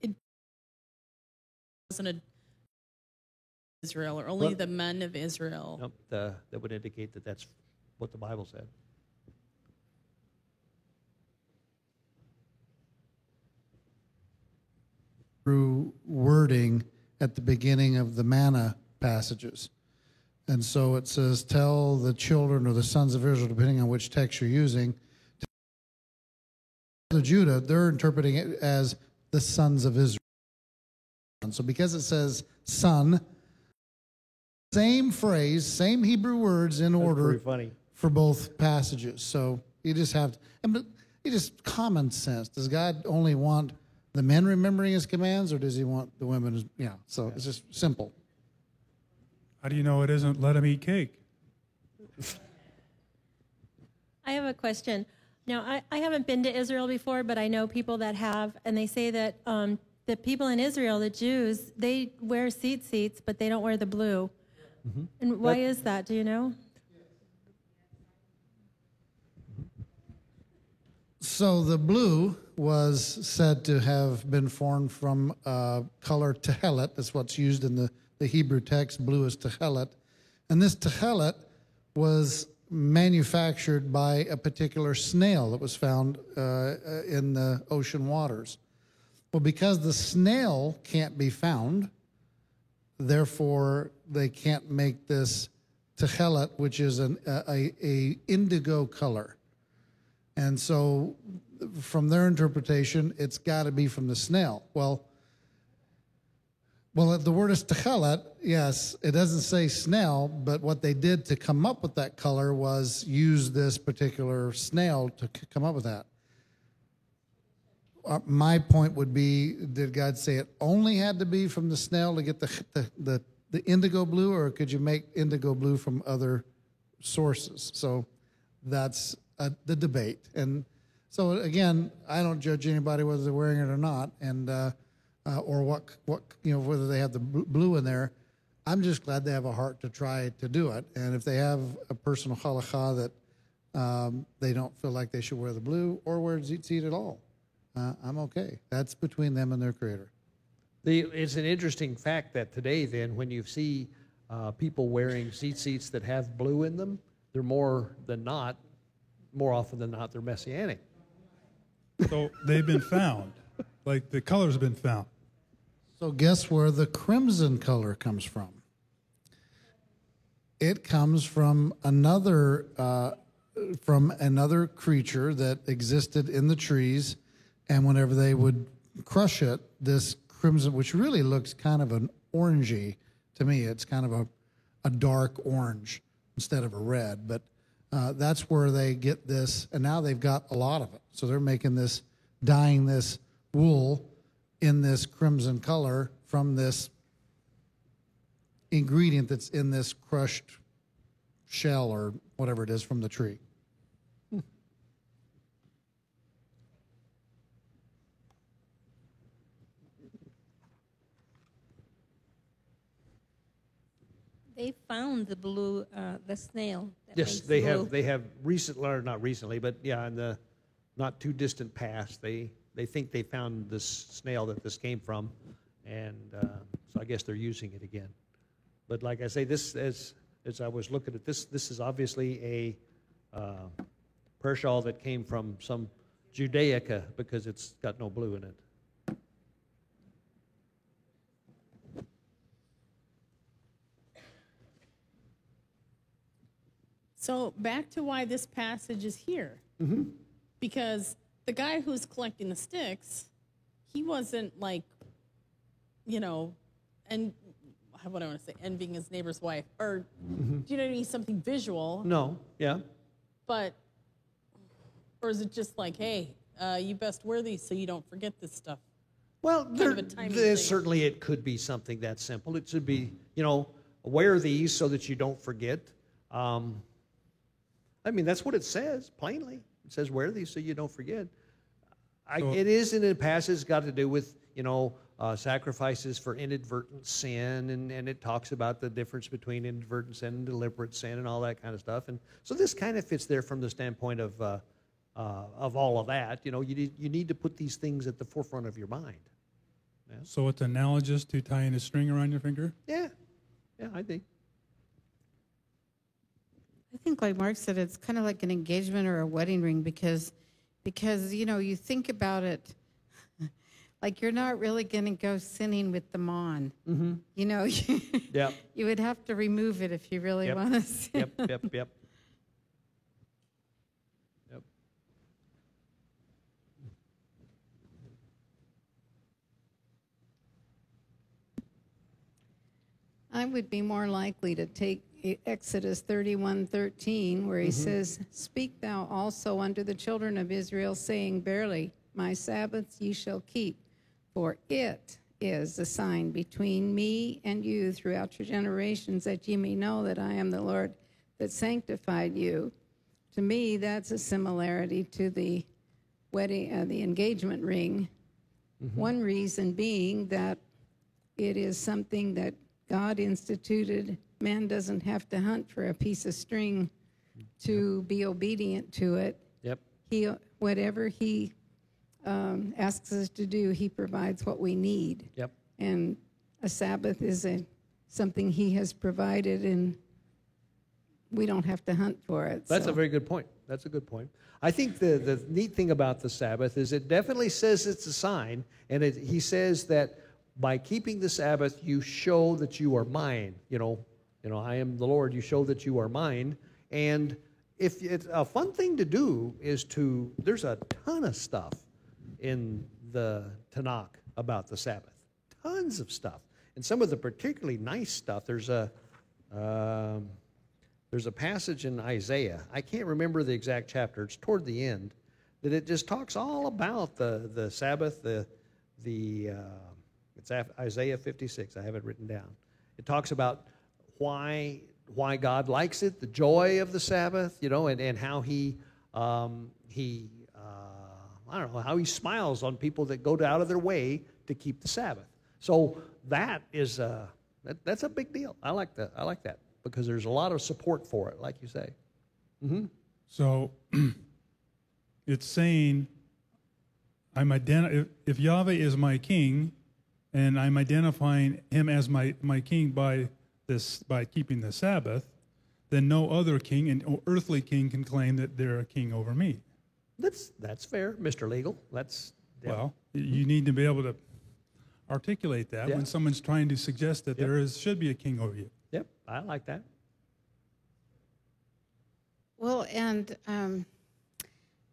It wasn't a Israel or only Well- the men of Israel. Nope, the, that would indicate that that's what the Bible said. through wording at the beginning of the manna passages. And so it says, Tell the children or the sons of Israel, depending on which text you're using. The Judah, they're interpreting it as the sons of Israel. And so because it says son, same phrase, same Hebrew words in order funny. for both passages. So you just have, and but just common sense. Does God only want the men remembering His commands, or does He want the women? Yeah. So it's just simple. How do you know it isn't let them eat cake? I have a question. Now, I, I haven't been to Israel before, but I know people that have, and they say that um, the people in Israel, the Jews, they wear tzitzits, but they don't wear the blue. And why is that? Do you know? So the blue was said to have been formed from uh, color tehelet. That's what's used in the, the Hebrew text. Blue is tehelet. And this tehelet was manufactured by a particular snail that was found uh, in the ocean waters. Well, because the snail can't be found, therefore they can't make this tehelet, which is an, a, a indigo color. And so, from their interpretation, it's got to be from the snail. Well, well, the word is techelet. Yes, it doesn't say snail, but what they did to come up with that color was use this particular snail to c- come up with that. Uh, my point would be: Did God say it only had to be from the snail to get the the the, the indigo blue, or could you make indigo blue from other sources? So that's uh, the debate. And so again, I don't judge anybody whether they're wearing it or not, and uh, uh, or what what you know whether they have the blue in there. I'm just glad they have a heart to try to do it, and if they have a personal halakha that um, they don't feel like they should wear the blue or wear tzitzit at all, uh, I'm okay. That's between them and their creator. The, it's an interesting fact that today, then, when you see uh, people wearing tzitzits that have blue in them, they're more than not, more often than not, they're messianic. So they've been found. Like the colors have been found. So guess where the crimson color comes from? It comes from another uh, from another creature that existed in the trees, and whenever they would crush it, this crimson, which really looks kind of an orangey to me, it's kind of a a dark orange instead of a red, but uh, that's where they get this, and now they've got a lot of it. So they're making this, dyeing this wool in this crimson color from this ingredient that's in this crushed shell or whatever it is from the tree. They found the blue, uh, the snail. that Yes, they blue. have, they have recently, or not recently, but yeah, in the not too distant past, they, they think they found this snail that this came from. And uh, so I guess they're using it again. But like I say, this, as, as I was looking at this, this is obviously a uh, that came from some Judaica because it's got no blue in it. So back to why this passage is here. Because the guy who's collecting the sticks, he wasn't like, you know, and what do I want to say, envying his neighbor's wife, or do you know what I mean? Something visual, No, yeah. but, or is it just like, hey, uh, you best wear these so you don't forget this stuff? Well, there, there- certainly it could be something that simple. It should be, you know, wear these so that you don't forget. Um, I mean, that's what it says plainly. It says wear these so you don't forget. I, So- it is in a passage got to do with you know uh, sacrifices for inadvertent sin, and, and it talks about the difference between inadvertent sin and deliberate sin and all that kind of stuff. And so this kind of fits there from the standpoint of uh, uh, of all of that. You know, you need, you need to put these things at the forefront of your mind. So it's analogous to tying a string around your finger? Yeah, yeah, I think. I think, like Mark said, it's kind of like an engagement or a wedding ring because, because you know, you think about it, like you're not really going to go sinning with them on. Mm-hmm. You know, Yep. you would have to remove it if you really Yep. want to sin. Yep, yep, yep. Yep. I would be more likely to take Exodus 31:13 where he says, "Speak thou also unto the children of Israel saying, Verily, my Sabbaths ye shall keep, for it is a sign between me and you throughout your generations that ye may know that I am the Lord that sanctified you." To me, that's a similarity to the wedding, uh, the engagement ring. One reason being that it is something that God instituted. Man doesn't have to hunt for a piece of string to be obedient to it. Yep. He, whatever he um, asks us to do, he provides what we need. Yep. And a Sabbath is a, something he has provided, and we don't have to hunt for it. That's so. a very good point. That's a good point. I think the, the neat thing about the Sabbath is it definitely says it's a sign, and it, he says that by keeping the Sabbath, you show that you are mine. You know, you know, I am the Lord. You show that you are mine. And if it's a fun thing to do is to there's a ton of stuff in the Tanakh about the Sabbath, tons of stuff, and some of the particularly nice stuff. There's a um, there's a passage in Isaiah. I can't remember the exact chapter. It's toward the end that it just talks all about the the Sabbath. The the uh, it's Isaiah 56. I have it written down. It talks about why why God likes it, the joy of the Sabbath, you know, and, and how he um, he uh, I don't know how he smiles on people that go out of their way to keep the Sabbath. So that is uh, that, that's a big deal. I like that. I like that because there's a lot of support for it, like you say. So it's saying, I'm identi- if, if Yahweh is my king, and I'm identifying him as my, my king by this by keeping the Sabbath, then no other king and earthly king can claim that they're a king over me. That's that's fair, Mr. Legal. That's yeah. Well, you need to be able to articulate that Yeah. when someone's trying to suggest that Yep. there is should be a king over you. Yep, I like that. Well, and um,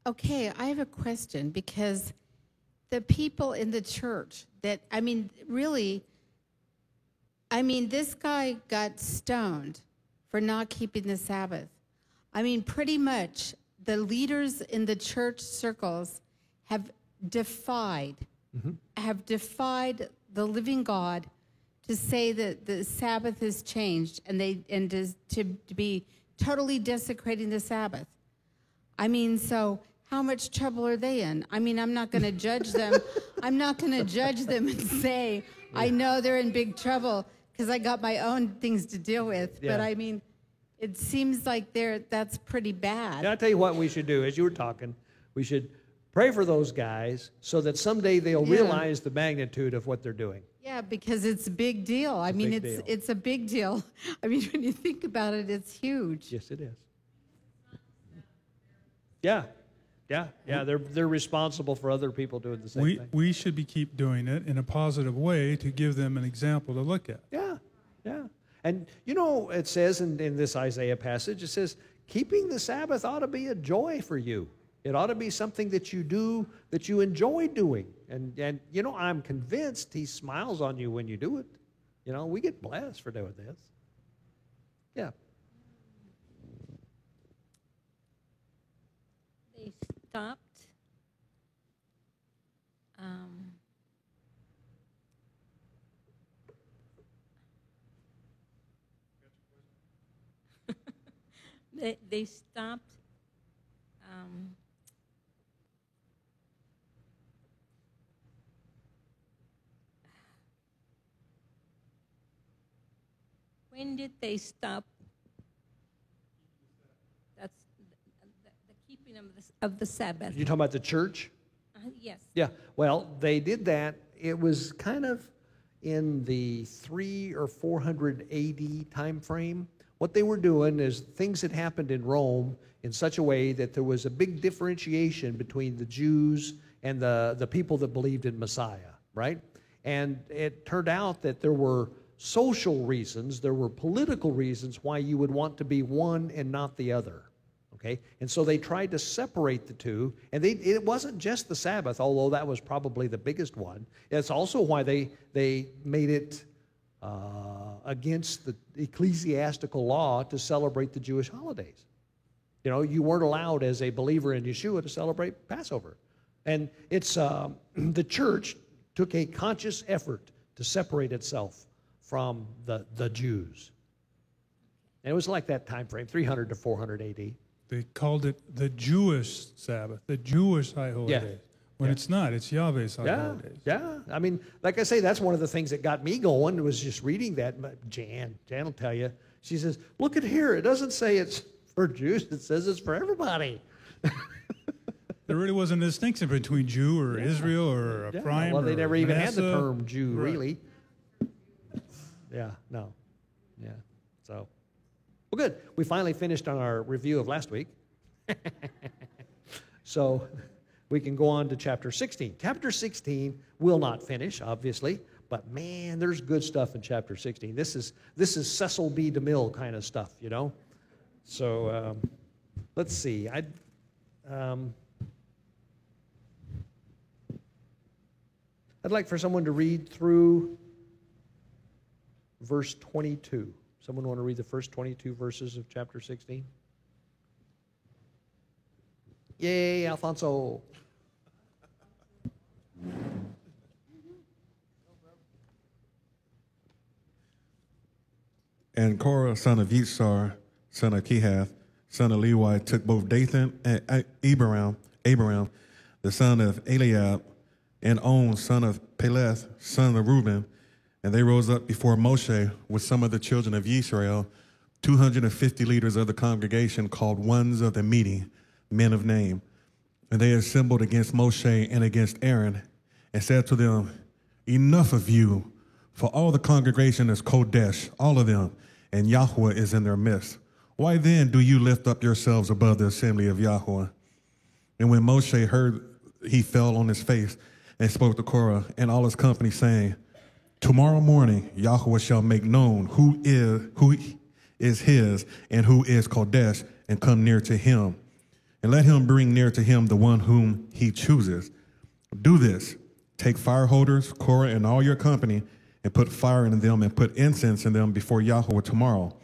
okay, I have a question because the people in the church that, I mean, really, I mean, this guy got stoned for not keeping the Sabbath. I mean, pretty much the leaders in the church circles have defied mm-hmm. have defied the living God to say that the Sabbath has changed and they and to, to, to be totally desecrating the Sabbath. I mean, so how much trouble are they in? I mean, I'm not going to judge them. I'm not going to judge them and say, I know they're in big trouble because I got my own things to deal with. Yeah. But I mean, it seems like they're that's pretty bad. And I tell you what we should do. As you were talking, we should pray for those guys so that someday they'll Yeah. realize the magnitude of what they're doing. Yeah, because it's a big deal. I mean, it's deal. it's a big deal. I mean, when you think about it, it's huge. Yes, it is. Yeah, yeah, yeah. They're they're responsible for other people doing the same We, thing. we should be keep doing it in a positive way to give them an example to look at. Yeah, yeah. And you know, it says in, in this Isaiah passage, it says, keeping the Sabbath ought to be a joy for you. It ought to be something that you do that you enjoy doing. And and you know, I'm convinced he smiles on you when you do it. You know, we get blessed for doing this. Yeah. They stopped. Um, they, they stopped. Um, when did they stop? That's the, the, the keeping of the, of the Sabbath. You talking about the church? Uh, yes. Yeah. Well, they did that. It was kind of in the three or four hundred AD time frame. What they were doing is things had happened in Rome in such a way that there was a big differentiation between the Jews and the, the people that believed in Messiah, right? And it turned out that there were social reasons, there were political reasons why you would want to be one and not the other. Okay? And so they tried to separate the two. And they, it wasn't just the Sabbath, although that was probably the biggest one. It's also why they, they made it uh, against the ecclesiastical law to celebrate the Jewish holidays. You know, you weren't allowed as a believer in Yeshua to celebrate Passover. And it's um, the church took a conscious effort to separate itself from the, the Jews. And it was like that time frame, 300 to 400 AD. They called it the Jewish Sabbath, the Jewish high holy Yeah. days. When Yeah. it's not, it's Yahweh's high Yeah, holy days. yeah. I mean, like I say, that's one of the things that got me going was just reading that. But Jan, Jan will tell you. She says, "Look at here. It doesn't say it's for Jews. It says it's for everybody." There really wasn't a distinction between Jew or Israel or Yeah, prime. well, they never even had the term Jew, Right. really. Yeah, no, yeah. So, well, good. We finally finished on our review of last week. so, we can go on to chapter 16. Chapter 16 will not finish, obviously, but man, there's good stuff in chapter 16. This is this is Cecil B. DeMille kind of stuff, you know. So, um, let's see. I. Um, I'd like for someone to read through verse 22. Someone want to read the first 22 verses of chapter 16? Yay, Alfonso. And Korah, son of Yitzhar, son of Kehath, son of Levi, took both Dathan and Abiram, Abiram, the son of Eliab, and On, son of Peleth, son of Reuben, and they rose up before Moshe with some of the children of Israel, 250 leaders of the congregation called ones of the meeting, men of name. And they assembled against Moshe and against Aaron and said to them, Enough of you, for all the congregation is Kodesh, all of them, and Yahweh is in their midst. Why then do you lift up yourselves above the assembly of Yahweh? And when Moshe heard, he fell on his face and spoke to Korah and all his company, saying, Tomorrow morning Yahweh shall make known who is who is his and who is Kodesh, and come near to him. And let him bring near to him the one whom he chooses. Do this. Take fire holders, Korah, and all your company, and put fire in them, and put incense in them before Yahweh tomorrow.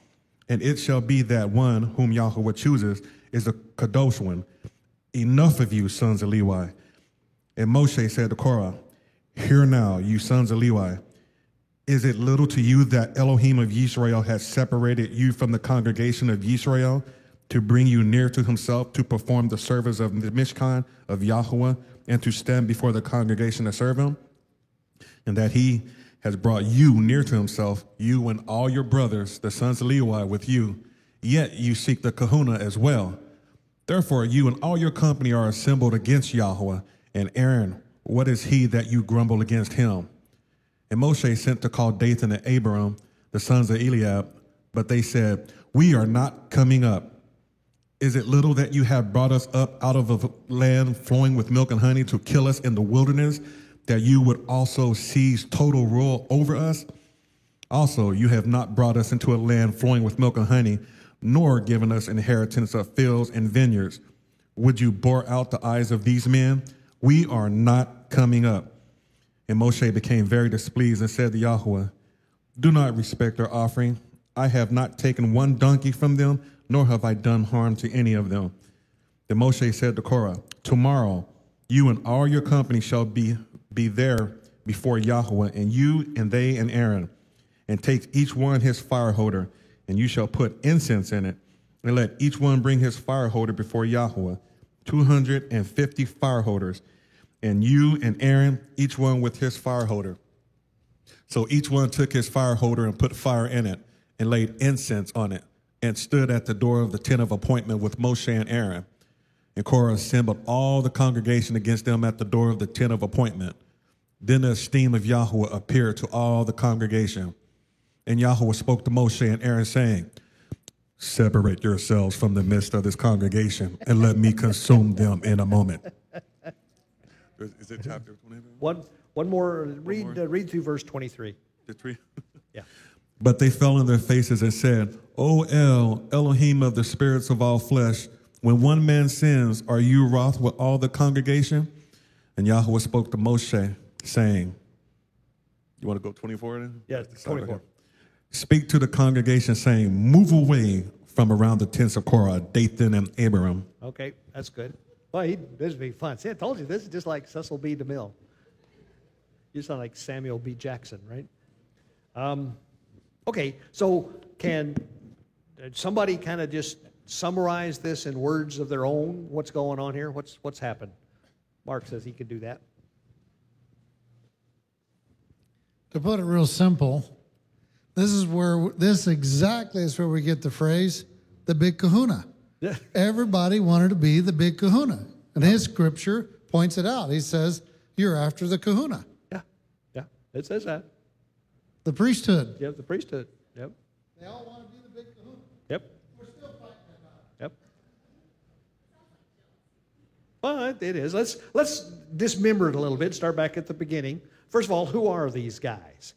And it shall be that one whom Yahweh chooses is the Kadosh one. Enough of you, sons of Levi. And Moshe said to Korah, Hear now, you sons of Levi. Is it little to you that Elohim of Israel has separated you from the congregation of Israel to bring you near to himself to perform the service of the Mishkan of Yahweh and to stand before the congregation to serve him? And that he has brought you near to himself, you and all your brothers, the sons of Levi, with you. Yet you seek the kahuna as well. Therefore, you and all your company are assembled against Yahweh. And Aaron, what is he that you grumble against him? And Moshe sent to call Dathan and Abiram, the sons of Eliab, but they said, We are not coming up. Is it little that you have brought us up out of a land flowing with milk and honey to kill us in the wilderness, that you would also seize total rule over us? Also, you have not brought us into a land flowing with milk and honey, nor given us inheritance of fields and vineyards. Would you bore out the eyes of these men? We are not coming up. And Moshe became very displeased and said to Yahweh, Do not respect their offering. I have not taken one donkey from them, nor have I done harm to any of them. Then Moshe said to Korah, Tomorrow you and all your company shall be, be there before Yahweh, and you and they and Aaron, and take each one his fire holder, and you shall put incense in it, and let each one bring his fire holder before Yahweh, 250 fire holders and you and Aaron, each one with his fire holder. So each one took his fire holder and put fire in it and laid incense on it and stood at the door of the tent of appointment with Moshe and Aaron. And Korah assembled all the congregation against them at the door of the tent of appointment. Then the esteem of Yahweh appeared to all the congregation. And Yahweh spoke to Moshe and Aaron, saying, Separate yourselves from the midst of this congregation and let me consume them in a moment. Is it chapter 20? One, one more. Read, Uh, read through verse 23. The three? Yeah. But they fell on their faces and said, O El, Elohim of the spirits of all flesh, when one man sins, are you wroth with all the congregation? And Yahweh spoke to Moshe, saying, You want to go 24 then? Yeah, 24. Speak to the congregation, saying, Move away from around the tents of Korah, Dathan, and Abiram. Okay, that's good. Well, he, this would be fun. See, I told you, this is just like Cecil B. DeMille. You sound like Samuel B. Jackson, right? Um, okay, so can somebody kind of just summarize this in words of their own? What's going on here? What's, what's happened? Mark says he could do that. To put it real simple, this is where this exactly is where we get the phrase the big kahuna. Everybody wanted to be the big kahuna. And his scripture points it out. He says, You're after the kahuna. Yeah, yeah, it says that. The priesthood. Yep, the priesthood. Yep. They all want to be the big kahuna. Yep. We're still fighting that Yep. But it is. Let's let's dismember it a little bit. Start back at the beginning. First of all, who are these guys?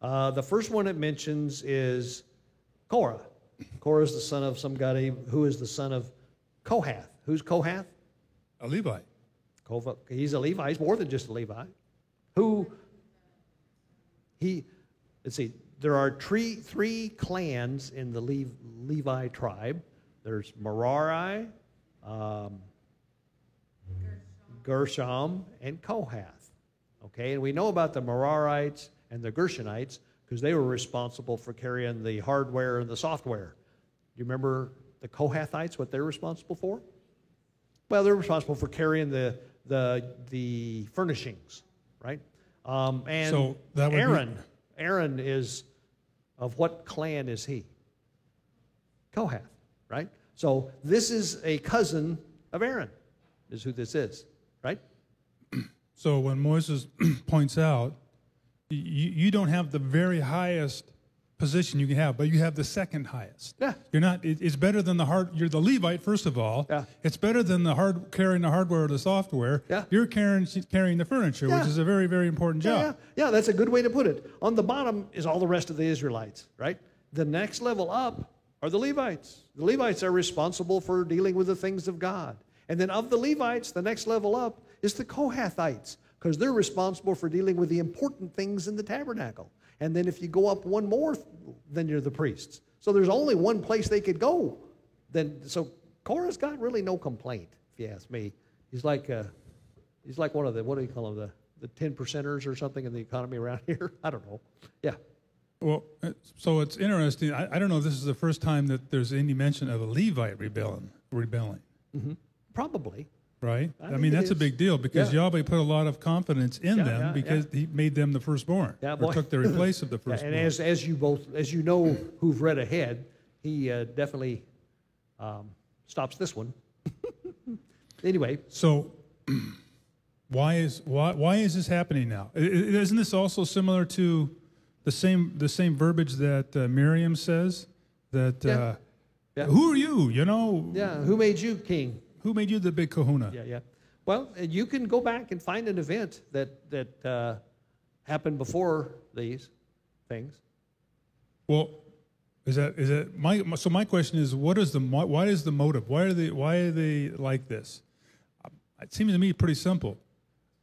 Uh, the first one it mentions is Korah. Korah is the son of some guy who is the son of Kohath. Who's Kohath? A Levite. He's a Levi. He's more than just a Levi. Who he? Let's see. There are three three clans in the Le- Levi tribe. There's Merari, um, Gershom, and Kohath. Okay, and we know about the Merarites and the Gershonites because they were responsible for carrying the hardware and the software. Do you remember the Kohathites? What they're responsible for? Well, they're responsible for carrying the the the furnishings, right? Um, and So that would be- Aaron, Aaron is of what clan is he? Kohath, right? So this is a cousin of Aaron, is who this is, right? So when Moses points out, you, you don't have the very highest position you can have, but you have the second highest. Yeah. You're not. It, it's better than the hard. You're the Levite first of all. Yeah. It's better than the hard carrying the hardware or the software. Yeah. You're carrying carrying the furniture, Yeah. which is a very very important Yeah, job. yeah, yeah, that's a good way to put it. On the bottom is all the rest of the Israelites, right? The next level up are the Levites. The Levites are responsible for dealing with the things of God. And then of the Levites, the next level up is the Kohathites, because they're responsible for dealing with the important things in the tabernacle. And then if you go up one more, then you're the priests. So there's only one place they could go. Then so Korah's got really no complaint, if you ask me. He's like uh, he's like one of the what do you call them the the 10 percenters or something in the economy around here. I don't know. Yeah. Well, uh, so it's interesting. I, I don't know if this is the first time that there's any mention of a Levite rebelling. rebelling. hmm Probably. Right? I I, mean, that's a big deal because Yeah. Yahweh put a lot of confidence in Yeah, them yeah, because He made them the firstborn, Yeah, or took their place of the firstborn. and as, as you both, as you know, who've read ahead, he uh, definitely um, stops this one. anyway, so, why is why why is this happening now? Isn't this also similar to the same the same verbiage that uh, Miriam says that uh, Yeah. who are you? You know, yeah, who made you king? Who made you the big Kahuna? Yeah, yeah. Well, you can go back and find an event that that uh, happened before these things. Well, is that is that my so my question is what is the why is the motive? Why are they why are they like this? It seems to me pretty simple.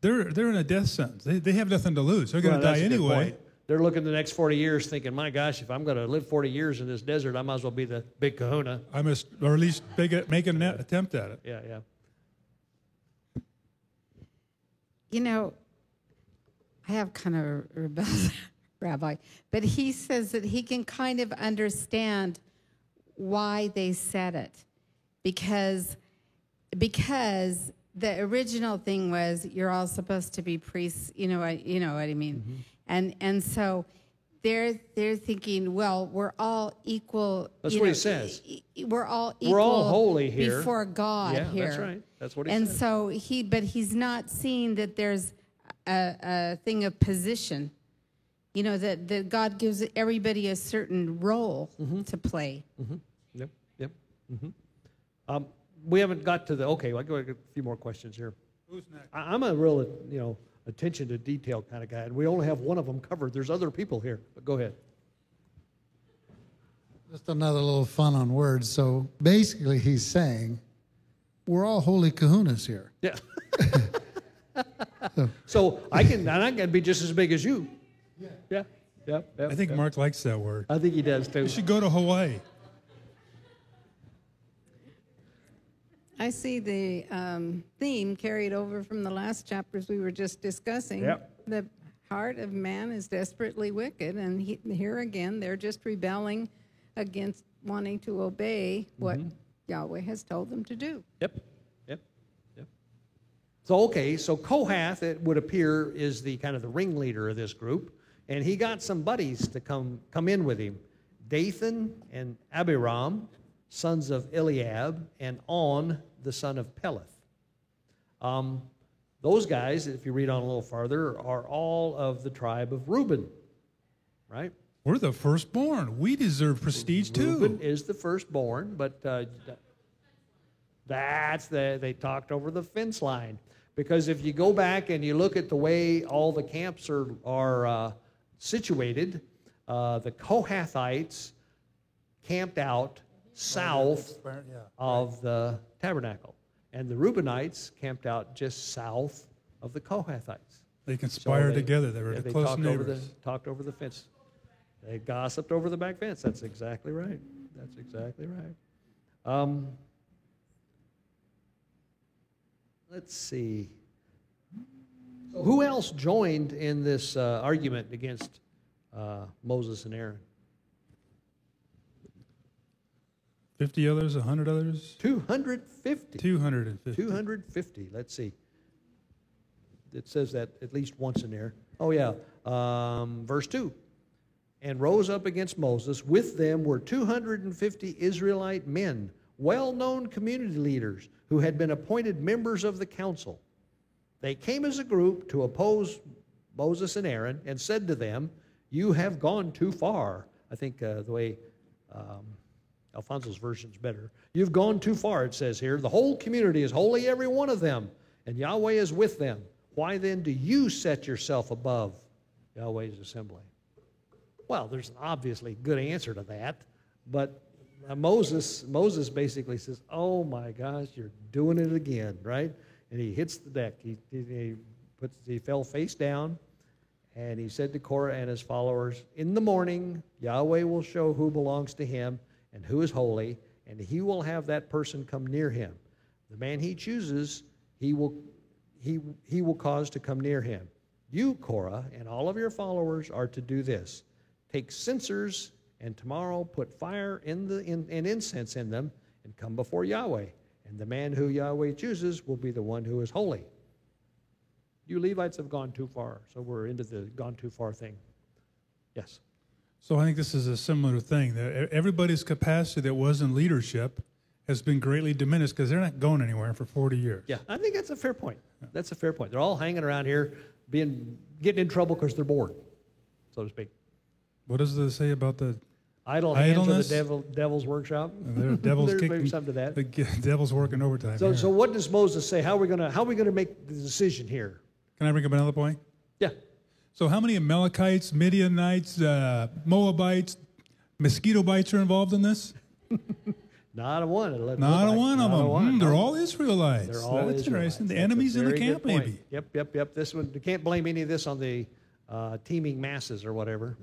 They're they're in a death sentence. They, they have nothing to lose. They're going to that's die anyway. Point. They're looking the next 40 years thinking, my gosh, if I'm going to live 40 years in this desert, I might as well be the big kahuna. I must or at least make, it, make an attempt at it. Yeah, yeah. You know, I have kind of a rebellious rabbi, but he says that he can kind of understand why they said it because because the original thing was you're all supposed to be priests you know what you know what i mean Mm-hmm. And and so they're they're thinking well we're all equal That's you what he says. we're all equal We're all holy here. before god Yeah, here that's right. That's what he and says. so he but he's not seeing that there's a, a thing of position you know that, that god gives everybody a certain role Mm-hmm. to play Yep, yep. hmm Um, we haven't got to the, okay, well, I got a few more questions here. Who's next? I, I'm a real, you know, attention to detail kind of guy, and we only have one of them covered. There's other people here, but go ahead. Just another little fun on words. So basically, he's saying, we're all holy kahunas here. Yeah. so I can, and I can be just as big as you. Yeah. Yeah. Yeah. yeah I think yeah. Mark likes that word. I think he does too. You should go to Hawaii. I see the um, theme carried over from the last chapters we were just discussing. Yep. The heart of man is desperately wicked, and he, here again, they're just rebelling against wanting to obey what Yahweh has told them to do. Yep. Yep. Yep. So okay, so Kohath, it would appear, is the kind of the ringleader of this group, and he got some buddies to come come in with him, Dathan and Abiram, sons of Eliab, and On, the son of Peleth. Um, those guys, if you read on a little farther, are all of the tribe of Reuben, right? We're the firstborn. We deserve prestige Reuben too. Reuben is the firstborn, but uh, that's the they talked over the fence line because if you go back and you look at the way all the camps are are uh, situated, uh, the Kohathites camped out south of the tabernacle, and the Reubenites camped out just south of the Kohathites. They So conspired they- together. They were yeah, the they close talked over the talked over the fence. They gossiped over the back fence. That's exactly right. That's exactly right. Um, let's see. Who else joined in this uh, argument against uh, Moses and Aaron? 50 others, 100 others, 250. 250. 250. Let's see. It says that at least once in there. Oh, yeah. Um, verse 2. And rose up against Moses. With them were 250 Israelite men, well known community leaders who had been appointed members of the council. They came as a group to oppose Moses and Aaron and said to them, You have gone too far. I think uh, the way um, Alfonso's version is better. You've gone too far, it says here. The whole community is holy, every one of them, and Yahweh is with them. Why then do you set yourself above Yahweh's assembly? Well, there's an obviously good answer to that, but Moses Moses basically says, "Oh my gosh, you're doing it again, right?" And he hits the deck. He, he, he puts he fell face down, and he said to Korah and his followers, "In the morning, Yahweh will show who belongs to him and who is holy, and he will have that person come near him. The man he chooses, he will he he will cause to come near him. You, Korah, and all of your followers are to do this take censers, and tomorrow put fire in the, in, and incense in them, and come before Yahweh. And the man who Yahweh chooses will be the one who is holy. You Levites have gone too far, so we're into the gone too far thing. Yes. So I think this is a similar thing that everybody's capacity that was in leadership has been greatly diminished because they're not going anywhere for 40 years. Yeah, I think that's a fair point. That's a fair point. They're all hanging around here, being getting in trouble because they're bored, so to speak. What does it say about the Idle hands are the devil, devil's workshop. the devil's There's kicking? maybe something to that. The devil's working overtime. So, here. so what does Moses say? How are we gonna how are we gonna make the decision here? Can I bring up another point? Yeah. So how many Amalekites, Midianites, uh, Moabites, mosquito bites are involved in this? Not a one. Not a Levites. one of Not them. one. Hmm, they're all Israelites. They're all That's Israelites. interesting. The That's enemies in the camp, maybe. Yep, yep, yep. This one you can't blame any of this on the uh, teeming masses or whatever.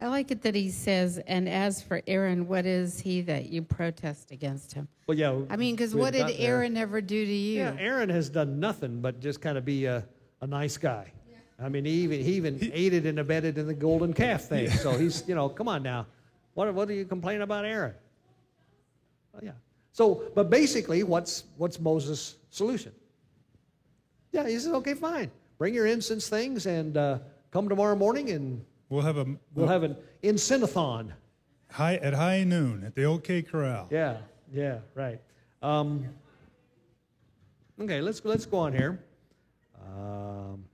I like it that he says, and as for Aaron, what is he that you protest against him? Well, yeah. I mean, because what did gotten there. Aaron ever do to you? Yeah, Aaron has done nothing but just kind of be a, a nice guy. I mean, he even he even aided and abetted in the golden calf thing. So he's you know, come on now, what what do you complain about Aaron? Oh, yeah. So, but basically, what's what's Moses' solution? Yeah, he says, okay, fine, bring your incense things and uh, come tomorrow morning and We'll have a we'll have an incense-a-thon. high at high noon at the OK Corral. Yeah, yeah, right. Um, okay, let's let's go on here. Um,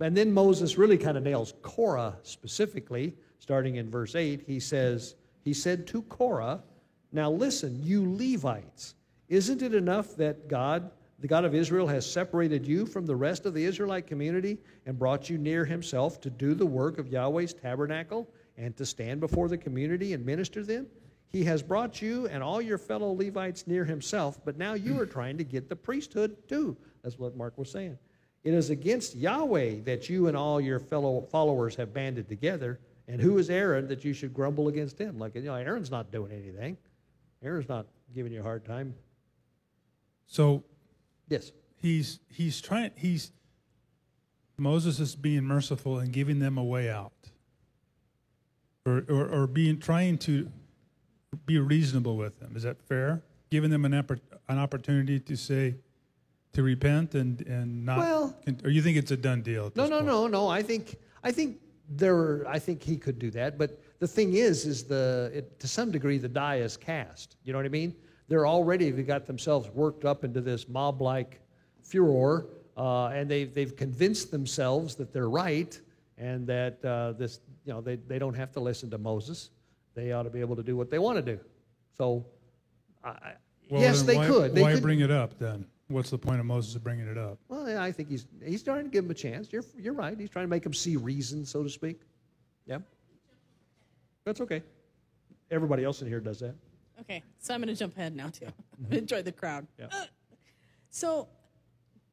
and then Moses really kind of nails Korah specifically, starting in verse eight. He says, he said to Korah, "Now listen, you Levites, isn't it enough that God?" The God of Israel has separated you from the rest of the Israelite community and brought you near himself to do the work of Yahweh's tabernacle and to stand before the community and minister them. He has brought you and all your fellow Levites near himself, but now you are trying to get the priesthood too. That's what Mark was saying. It is against Yahweh that you and all your fellow followers have banded together. And who is Aaron that you should grumble against him? Like, you know, Aaron's not doing anything. Aaron's not giving you a hard time. So Yes. he's he's trying he's Moses is being merciful and giving them a way out. Or or, or being trying to be reasonable with them. Is that fair? Giving them an an opportunity to say to repent and and not Well- or you think it's a done deal? No, no, point? no, no. I think I think there. I think he could do that. But the thing is, is the it, to some degree the die is cast. You know what I mean? They're already they got themselves worked up into this mob-like furor, uh, and they've they've convinced themselves that they're right and that uh, this you know they they don't have to listen to Moses. They ought to be able to do what they want to do. So, I, I- Well, yes, they why, could. They why could, bring it up then? What's the point of Moses bringing it up? well, yeah, I think he's he's trying to give him a chance. You're you're right. He's trying to make him see reason, so to speak. Yeah. That's okay. Everybody else in here does that. Okay, so I'm going to jump ahead now too. Mm-hmm. Enjoy the crowd. Yeah. So,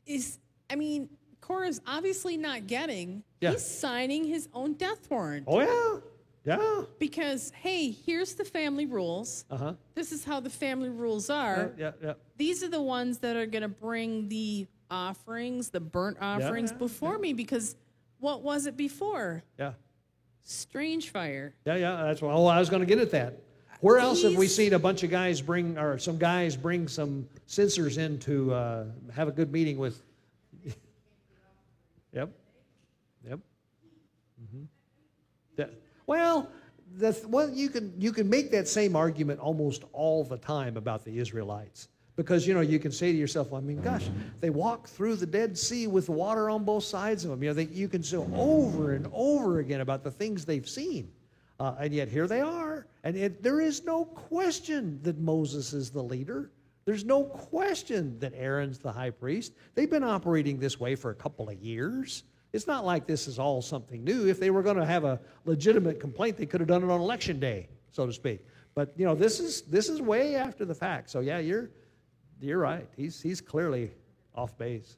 is I mean, Korah's obviously not getting. Yeah. He's signing his own death warrant. Oh yeah, yeah. Because hey, here's the family rules. Uh huh. This is how the family rules are. yeah, yeah. These are the ones that are going to bring the offerings, the burnt offerings before me. Because what was it before? Yeah, Strange fire. yeah, yeah. That's what. Oh, I was going to get at that. Where else have we seen a bunch of guys bring, or some guys bring some censers in to uh, have a good meeting with? yep, yep. Well, the th- well, you can you can make that same argument almost all the time about the Israelites. Because you know you can say to yourself, well, I mean, gosh, they walk through the Dead Sea with water on both sides of them. You know, they, you can say over and over again about the things they've seen, uh, and yet here they are, and it, there is no question that Moses is the leader. There's no question that Aaron's the high priest. They've been operating this way for a couple of years. It's not like this is all something new. If they were going to have a legitimate complaint, they could have done it on election day, so to speak. But you know, this is this is way after the fact. So yeah, you're you're right. He's he's clearly off base.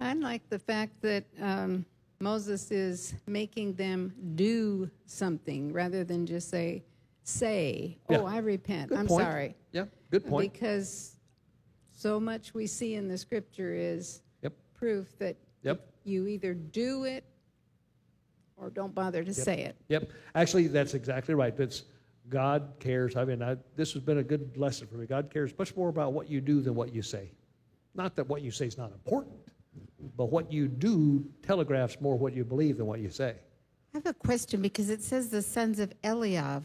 I like the fact that um, Moses is making them do something rather than just say, say, Yeah. oh, I repent. Good I'm point. sorry. Yeah, good point. Because so much we see in the scripture is Yep. proof that Yep. You either do it or don't bother to say it. Yep. Actually, that's exactly right. That's God cares. I mean, I, this has been a good lesson for me. God cares much more about what you do than what you say. Not that what you say is not important, but what you do telegraphs more what you believe than what you say. I have a question because it says the sons of Eliav.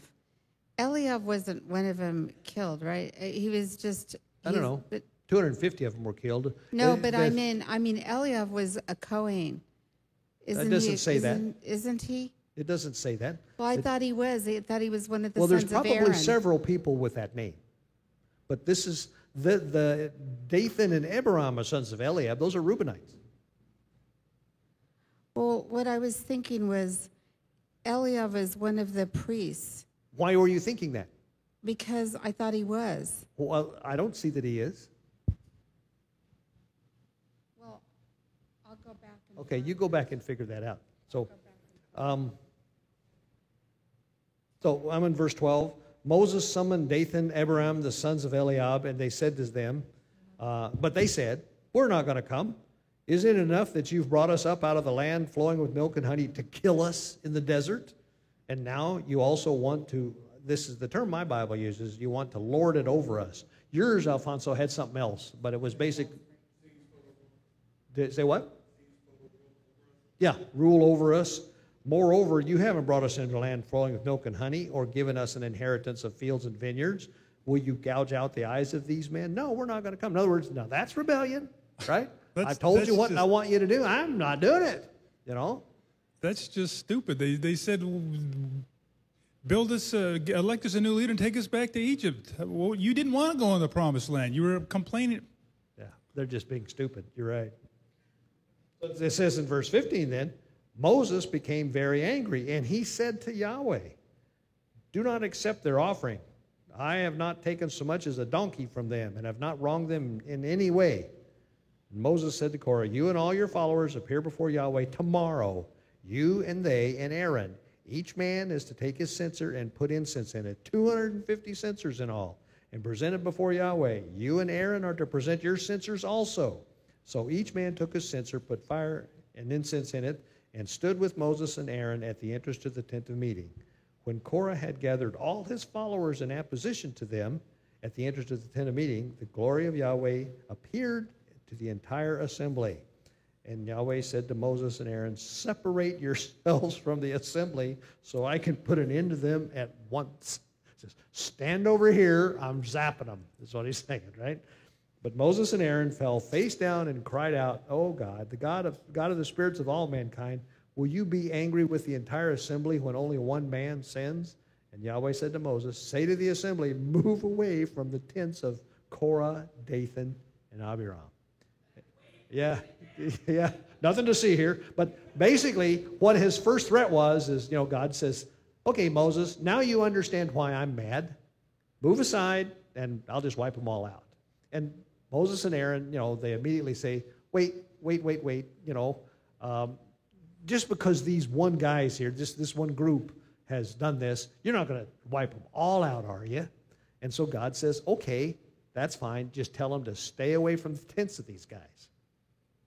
Eliav wasn't one of them killed, right? Uh, He was just. I don't know. But, 250 of them were killed. no, but I mean, I mean, Eliav was a Kohen. Isn't doesn't he, say that. isn't, Isn't he? It doesn't say that. Well, I It- thought he was. I thought he was one of the well, there's sons of probably Aaron. several people with that name. But this is the, the Dathan and Abiram are sons of Eliab. Those are Reubenites. Well, what I was thinking was Eliav is one of the priests Why were you thinking that? because I thought he was. Well, I don't see that he is. Well, I'll go back. And Okay, you go back and figure that out. So, um, so I'm in verse 12. Moses summoned Dathan, Abiram, the sons of Eliab, and they said to them, uh, but they said, We're not going to come. Isn't it enough that you've brought us up out of the land flowing with milk and honey to kill us in the desert? And now you also want to, this is the term my Bible uses, you want to lord it over us. Yours, Alfonso, had something else, but it was basic. Did it say what? Yeah, rule over us. Moreover, you haven't brought us into a land flowing with milk and honey or given us an inheritance of fields and vineyards. Will you gouge out the eyes of these men? No, we're not going to come. In other words, now that's rebellion, right? I told you what I want you to do. I'm not doing it. You know? That's just stupid. They, they said, build us, uh, elect us a new leader and take us back to Egypt. Well, you didn't want to go in the promised land. You were complaining. Yeah, they're just being stupid. You're right. It says in verse 15 then, Moses became very angry, and he said to Yahweh, Do not accept their offering. I have not taken so much as a donkey from them, and have not wronged them in any way. And Moses said to Korah, You and all your followers appear before Yahweh tomorrow, you and they and Aaron. Each man is to take his censer and put incense in it, 250 censers in all, and present it before Yahweh. You and Aaron are to present your censers also. So each man took his censer, put fire and incense in it, and stood with Moses and Aaron at the entrance to the tent of meeting. When Korah had gathered all his followers in opposition to them at the entrance to the tent of meeting, the glory of Yahweh appeared to the entire assembly. And Yahweh said to Moses and Aaron, Separate yourselves from the assembly so I can put an end to them at once. He says, Stand over here, I'm zapping them, is what he's saying, right? But Moses and Aaron fell face down and cried out, Oh God, the God of, God of the spirits of all mankind, will you be angry with the entire assembly when only one man sins? And Yahweh said to Moses, Say to the assembly, Move away from the tents of Korah, Dathan, and Abiram. Yeah, yeah, nothing to see here. But basically, what his first threat was is, you know, God says, Okay, Moses, now you understand why I'm mad. Move aside, and I'll just wipe them all out. And Moses and Aaron, you know, they immediately say, Wait, wait, wait, wait, you know, um, just because these one guys here, just this one group has done this, you're not going to wipe them all out, are you? And so God says, Okay, that's fine. Just tell them to stay away from the tents of these guys.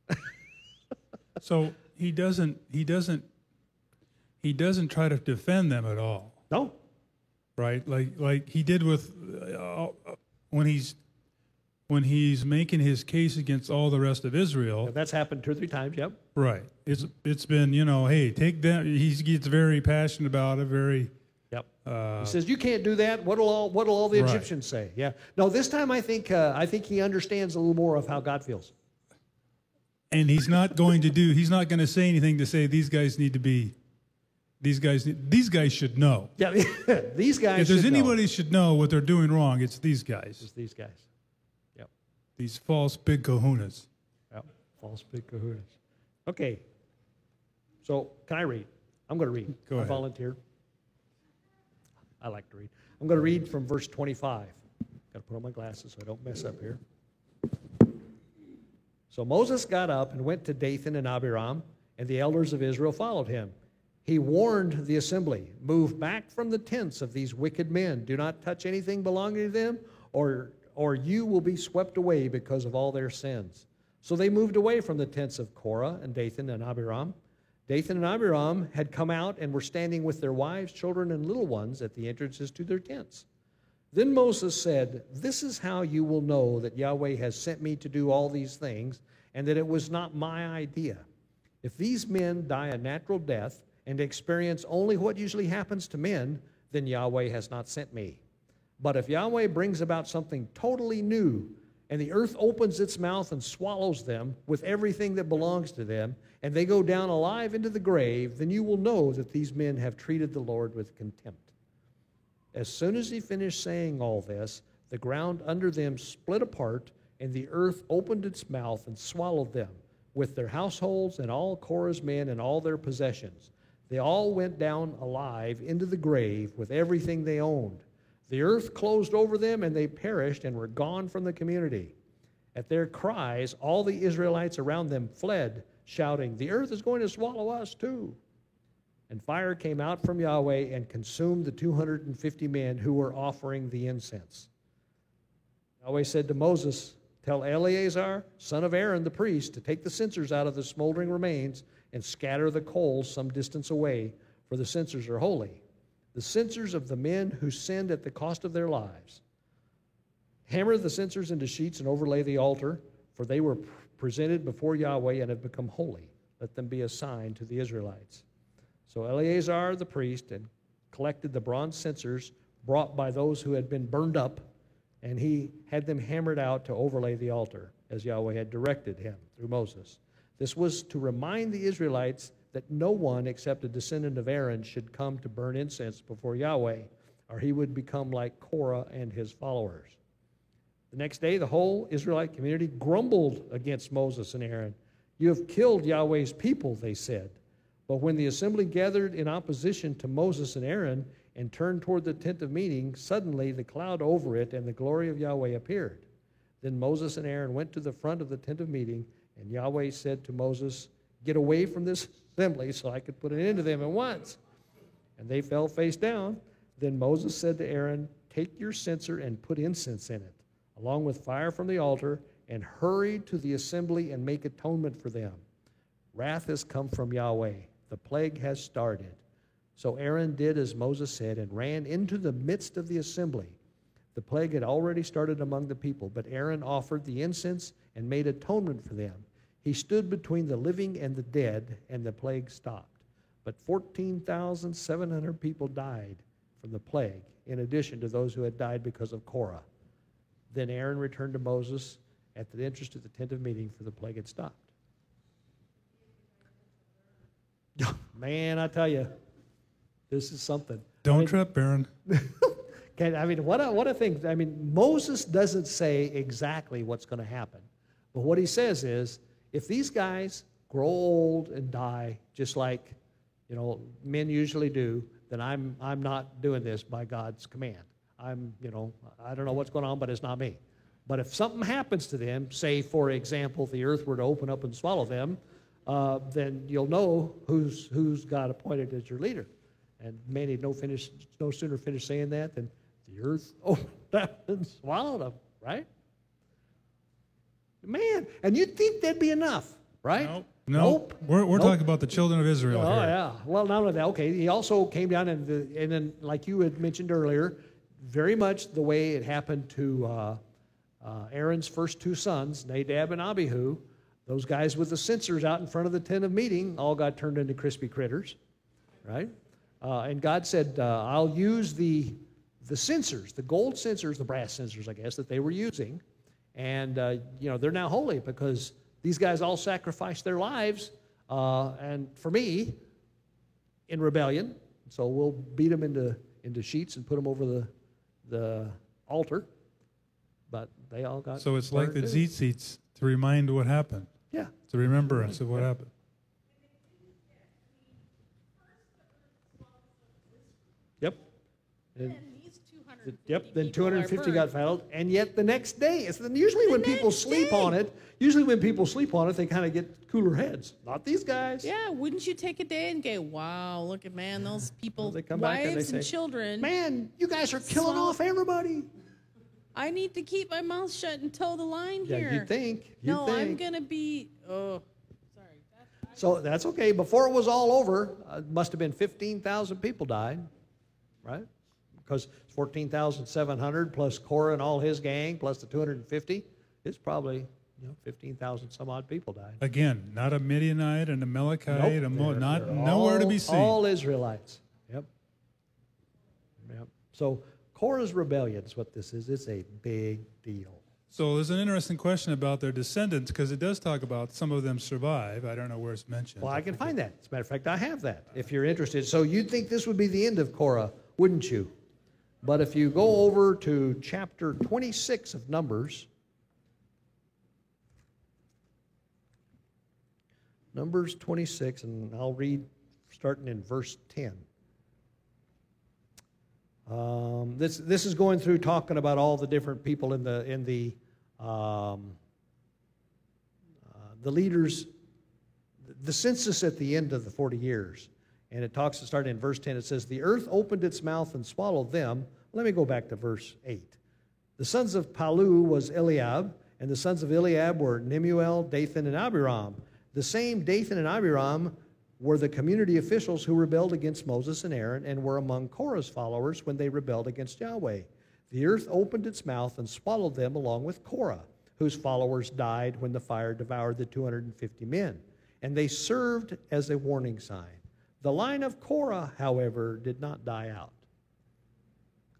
So he doesn't, he doesn't, he doesn't try to defend them at all. No. Right? Like, like he did with, uh, uh, when he's, when he's making his case against all the rest of Israel. That's happened two or three times, yep. Right. It's it's been you know hey take them. He gets very passionate about it. Very. Yep. Uh, He says, "You can't do that. What'll all What'll all the Right. Egyptians say?" Yeah. No, this time I think uh, I think he understands a little more of how God feels. and he's not going to do. He's not going to say anything to say these guys need to be. These guys. These guys should know. Yeah, these guys. If there's should know. anybody should know what they're doing wrong, it's these guys. It's these guys. These false big kahunas. Yep. False big kahunas. Okay. So can I read? I'm going to read. Go I ahead. volunteer. I like to read. I'm going to read from verse 25. Got to put on my glasses so I don't mess up here. So Moses got up and went to Dathan and Abiram, and the elders of Israel followed him. He warned the assembly, Move back from the tents of these wicked men. Do not touch anything belonging to them, or, or you will be swept away because of all their sins. So they moved away from the tents of Korah and Dathan and Abiram. Dathan and Abiram had come out and were standing with their wives, children, and little ones at the entrances to their tents. Then Moses said, This is how you will know that Yahweh has sent me to do all these things, and that it was not my idea. If these men die a natural death and experience only what usually happens to men, then Yahweh has not sent me. But if Yahweh brings about something totally new, and the earth opens its mouth and swallows them with everything that belongs to them, and they go down alive into the grave, then you will know that these men have treated the Lord with contempt. As soon as he finished saying all this, the ground under them split apart, and the earth opened its mouth and swallowed them, with their households and all Korah's men and all their possessions. They all went down alive into the grave with everything they owned. The earth closed over them, and they perished and were gone from the community. At their cries, all the Israelites around them fled, shouting, The earth is going to swallow us too. And fire came out from Yahweh and consumed the 250 men who were offering the incense. Yahweh said to Moses, Tell Eleazar, son of Aaron the priest, to take the censers out of the smoldering remains and scatter the coals some distance away, for the censers are holy. The censers of the men who sinned at the cost of their lives. Hammer the censers into sheets and overlay the altar, for they were presented before Yahweh and have become holy. Let them be a sign to the Israelites. So Eleazar the priest and collected the bronze censers brought by those who had been burned up, and he had them hammered out to overlay the altar, as Yahweh had directed him through Moses. This was to remind the Israelites that no one except a descendant of Aaron should come to burn incense before Yahweh, or he would become like Korah and his followers. The next day, the whole Israelite community grumbled against Moses and Aaron. You have killed Yahweh's people, they said. But when the assembly gathered in opposition to Moses and Aaron and turned toward the tent of meeting, suddenly the cloud over it and the glory of Yahweh appeared. Then Moses and Aaron went to the front of the tent of meeting, and Yahweh said to Moses, Get away from this assembly so I could put an end to them at once. And they fell face down. Then Moses said to Aaron, Take your censer and put incense in it, along with fire from the altar, and hurry to the assembly and make atonement for them. Wrath has come from Yahweh. The plague has started. So Aaron did as Moses said and ran into the midst of the assembly. The plague had already started among the people, but Aaron offered the incense and made atonement for them. He stood between the living and the dead, and the plague stopped. But 14,700 people died from the plague, in addition to those who had died because of Korah. Then Aaron returned to Moses at the entrance to the tent of meeting, for the plague had stopped. Man, I tell you, this is something. Don't I mean, trip, Aaron. Okay, I mean, what a, what a thing. I mean, Moses doesn't say exactly what's going to happen. But what he says is if these guys grow old and die, just like, you know, men usually do, then I'm, I'm not doing this by God's command. I'm, you know, I don't know what's going on, but it's not me. But if something happens to them, say, for example, the earth were to open up and swallow them, uh, then you'll know who's, who's God appointed as your leader. And man, he'd no, finish, no sooner finish saying that than the earth opened up and swallowed them, right? Man, and you'd think that'd be enough, right? Nope. Nope. We're, we're Nope. talking about the children of Israel Oh here. yeah. Well, not only that. Okay, he also came down and the, and then, like you had mentioned earlier, very much the way it happened to uh, uh, Aaron's first two sons, Nadab and Abihu. Those guys with the censers out in front of the tent of meeting all got turned into crispy critters, right? Uh, and God said, uh, "I'll use the the censers, the gold censers, the brass censers, I guess, that they were using, and uh, you know they're now holy because these guys all sacrificed their lives, uh, and for me, in rebellion. So we'll beat them into into sheets and put them over the the altar. But they all got So it's like the seats to remind what happened. Yeah. To a remembrance of what happened. Yep. And- Yep, then 250 got fouled, and yet the next day, it's then usually when people sleep on it, usually when people sleep on it, they kind of get cooler heads. Not these guys. Yeah, wouldn't you take a day and go, wow, look at man, those people, They come back and they wives and say, children. Man, you guys are killing off everybody. I need to keep my mouth shut and toe the line Yeah, here. you'd think. You'd no, I'm gonna be. Oh, sorry. So that's okay. Before it was all over, uh, must have been 15,000 people died, right? Because 14,700 plus Korah and all his gang plus the 250, it's probably you know 15,000 some odd people died. Again, not a Midianite and a Amalekite, Nope, a Mo- not nowhere to be seen. All Israelites. Yep. Yep. So Korah's rebellion is what this is. It's a big deal. So there's an interesting question about their descendants because it does talk about some of them survive. I don't know where it's mentioned. Well, I can find that. As a matter of fact, I have that if you're interested. So you'd think this would be the end of Korah, wouldn't you? But if you go over to chapter 26 of Numbers, Numbers 26, and I'll read starting in verse 10. Um, this, this is going through talking about all the different people in the, in the, um, uh, the leaders the census at the end of the 40 years. And it talks, starting in verse 10, it says, The earth opened its mouth and swallowed them. Let me go back to verse 8. The sons of Palu was Eliab, and the sons of Eliab were Nemuel, Dathan, and Abiram. The same Dathan and Abiram were the community officials who rebelled against Moses and Aaron and were among Korah's followers when they rebelled against Yahweh. The earth opened its mouth and swallowed them along with Korah, whose followers died when the fire devoured the 250 men and they served as a warning sign. The line of Korah, however, did not die out.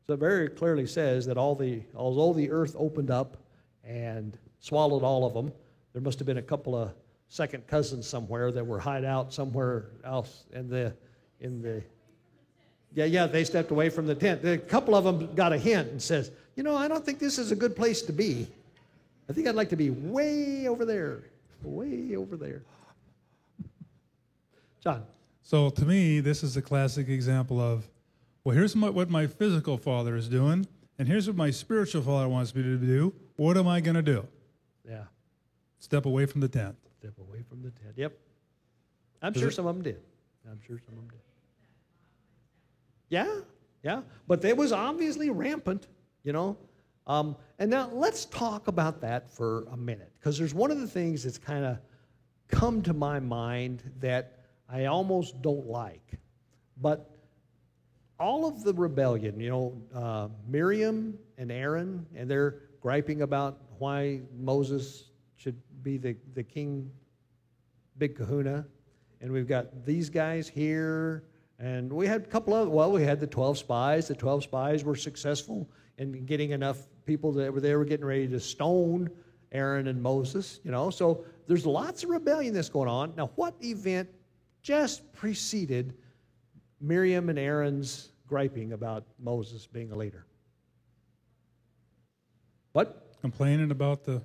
So it very clearly says that all the, although the earth opened up and swallowed all of them, there must have been a couple of second cousins somewhere that were hide out somewhere else in the, in the, yeah, yeah, they stepped away from the tent. A couple of them got a hint and says, you know, I don't think this is a good place to be. I think I'd like to be way over there, way over there. John. So to me, this is a classic example of, well, here's my, what my physical father is doing, and here's what my spiritual father wants me to do. What am I going to do? Yeah. Step away from the tent. Step away from the tent. Yep. I'm Is sure it- some of them did. I'm sure some of them did. Yeah, yeah. But it was obviously rampant, you know. Um, and now let's talk about that for a minute, because there's one of the things that's kind of come to my mind that I almost don't like. But all of the rebellion, you know, uh, Miriam and Aaron, and they're griping about why Moses should be the, the king, big kahuna. And we've got these guys here. And we had a couple of, well, we had the 12 spies. The 12 spies were successful in getting enough people that were, they were getting ready to stone Aaron and Moses, you know. So there's lots of rebellion that's going on. Now, what event just preceded Miriam and Aaron's griping about Moses being a leader? What? Complaining about the.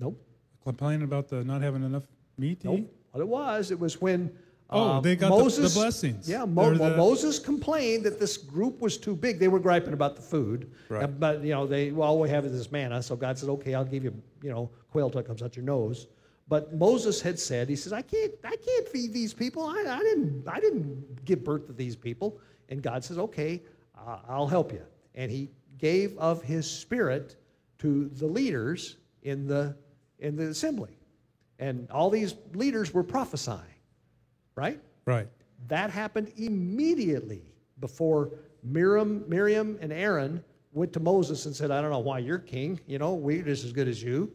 Nope. Complaining about the not having enough meat to Nope. eat. What it was, it was when Oh, uh, they got the- the Moses, blessings. Yeah, Mo- the- Moses complained that this group was too big. They were griping about the food, Right. Uh, but you know they well, all we have is this manna. So God said, "Okay, I'll give you you know quail till it comes out your nose." But Moses had said, he says, "I can't, I can't feed these people. I, I didn't, I didn't give birth to these people." And God says, "Okay, uh, I'll help you." And He gave of His Spirit to the leaders in the in the assembly, and all these leaders were prophesying, right? Right. That happened immediately before Miriam, Miriam and Aaron went to Moses and said, I don't know why you're king. You know, we're just as good as you.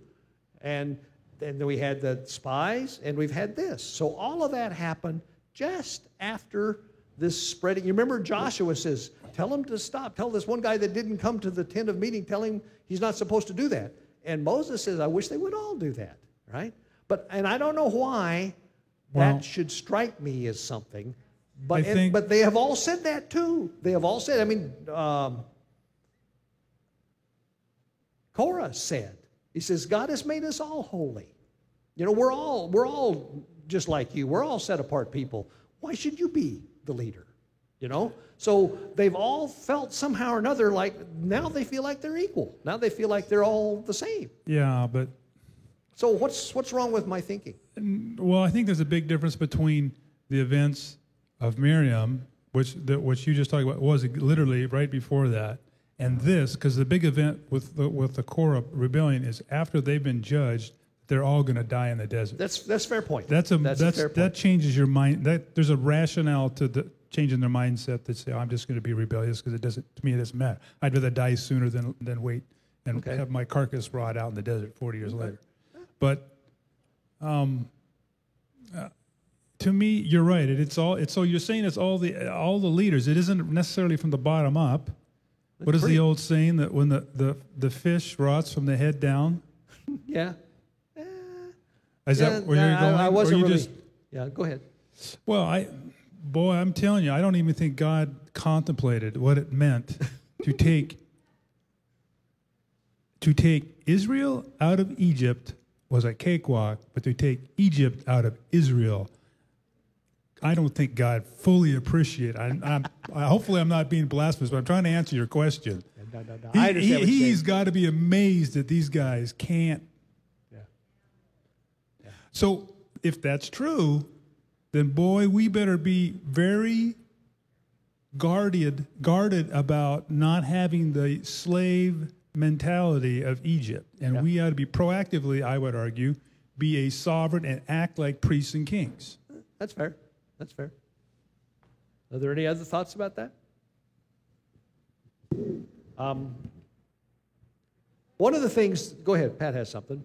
And then we had the spies, and we've had this. So all of that happened just after this spreading. You remember Joshua says, Tell him to stop. Tell this one guy that didn't come to the tent of meeting, tell him he's not supposed to do that. And Moses says, I wish they would all do that, right? But, and I don't know why Well- that should strike me as something. But, and- but they have all said that too. They have all said, I mean, um, Korah said, he says, God has made us all holy. You know, we're all, we're all just like you. We're all set apart people. Why should you be the leader? You know? So they've all felt somehow or another like now they feel like they're equal. Now they feel like they're all the same. Yeah, but So what's what's wrong with my thinking? well, I think there's a big difference between the events of Miriam, which the, which you just talked about was literally right before that, And this, because the big event with the, with the Korah rebellion is after they've been judged, they're all going to die in the desert. That's that's fair point. That's a that's, that's, a fair point. that changes your mind. That there's a rationale to the changing their mindset that say I'm just going to be rebellious because it doesn't to me it doesn't matter. I'd rather die sooner than than wait and Okay. have my carcass brought out in the desert 40 years later. But um, uh, to me, you're right. It, it's all. It's so you're saying it's all the all the leaders. It isn't necessarily from the bottom up. What is pretty- the old saying that when the, the, the fish rots from the head down? yeah. Eh, is Yeah, that where you're going? I, I wasn't you really. just- yeah, go ahead. well, I, boy, I'm telling you, I don't even think God contemplated what it meant to take to take Israel out of Egypt was a cakewalk, but to take Egypt out of Israel, I don't think God fully appreciate. I, I'm, I, hopefully, I'm not being blasphemous, but I'm trying to answer your question. No, no, no. He, I understand he, what you're he's saying. got to be amazed that these guys can't. Yeah. yeah. So if that's true, then boy, we better be very guarded guarded about not having the slave mentality of Egypt. And we ought to be proactively, I would argue, be a sovereign and act like priests and kings. That's fair. That's fair. Are there any other thoughts about that? Um, one of the things, go ahead, Pat has something.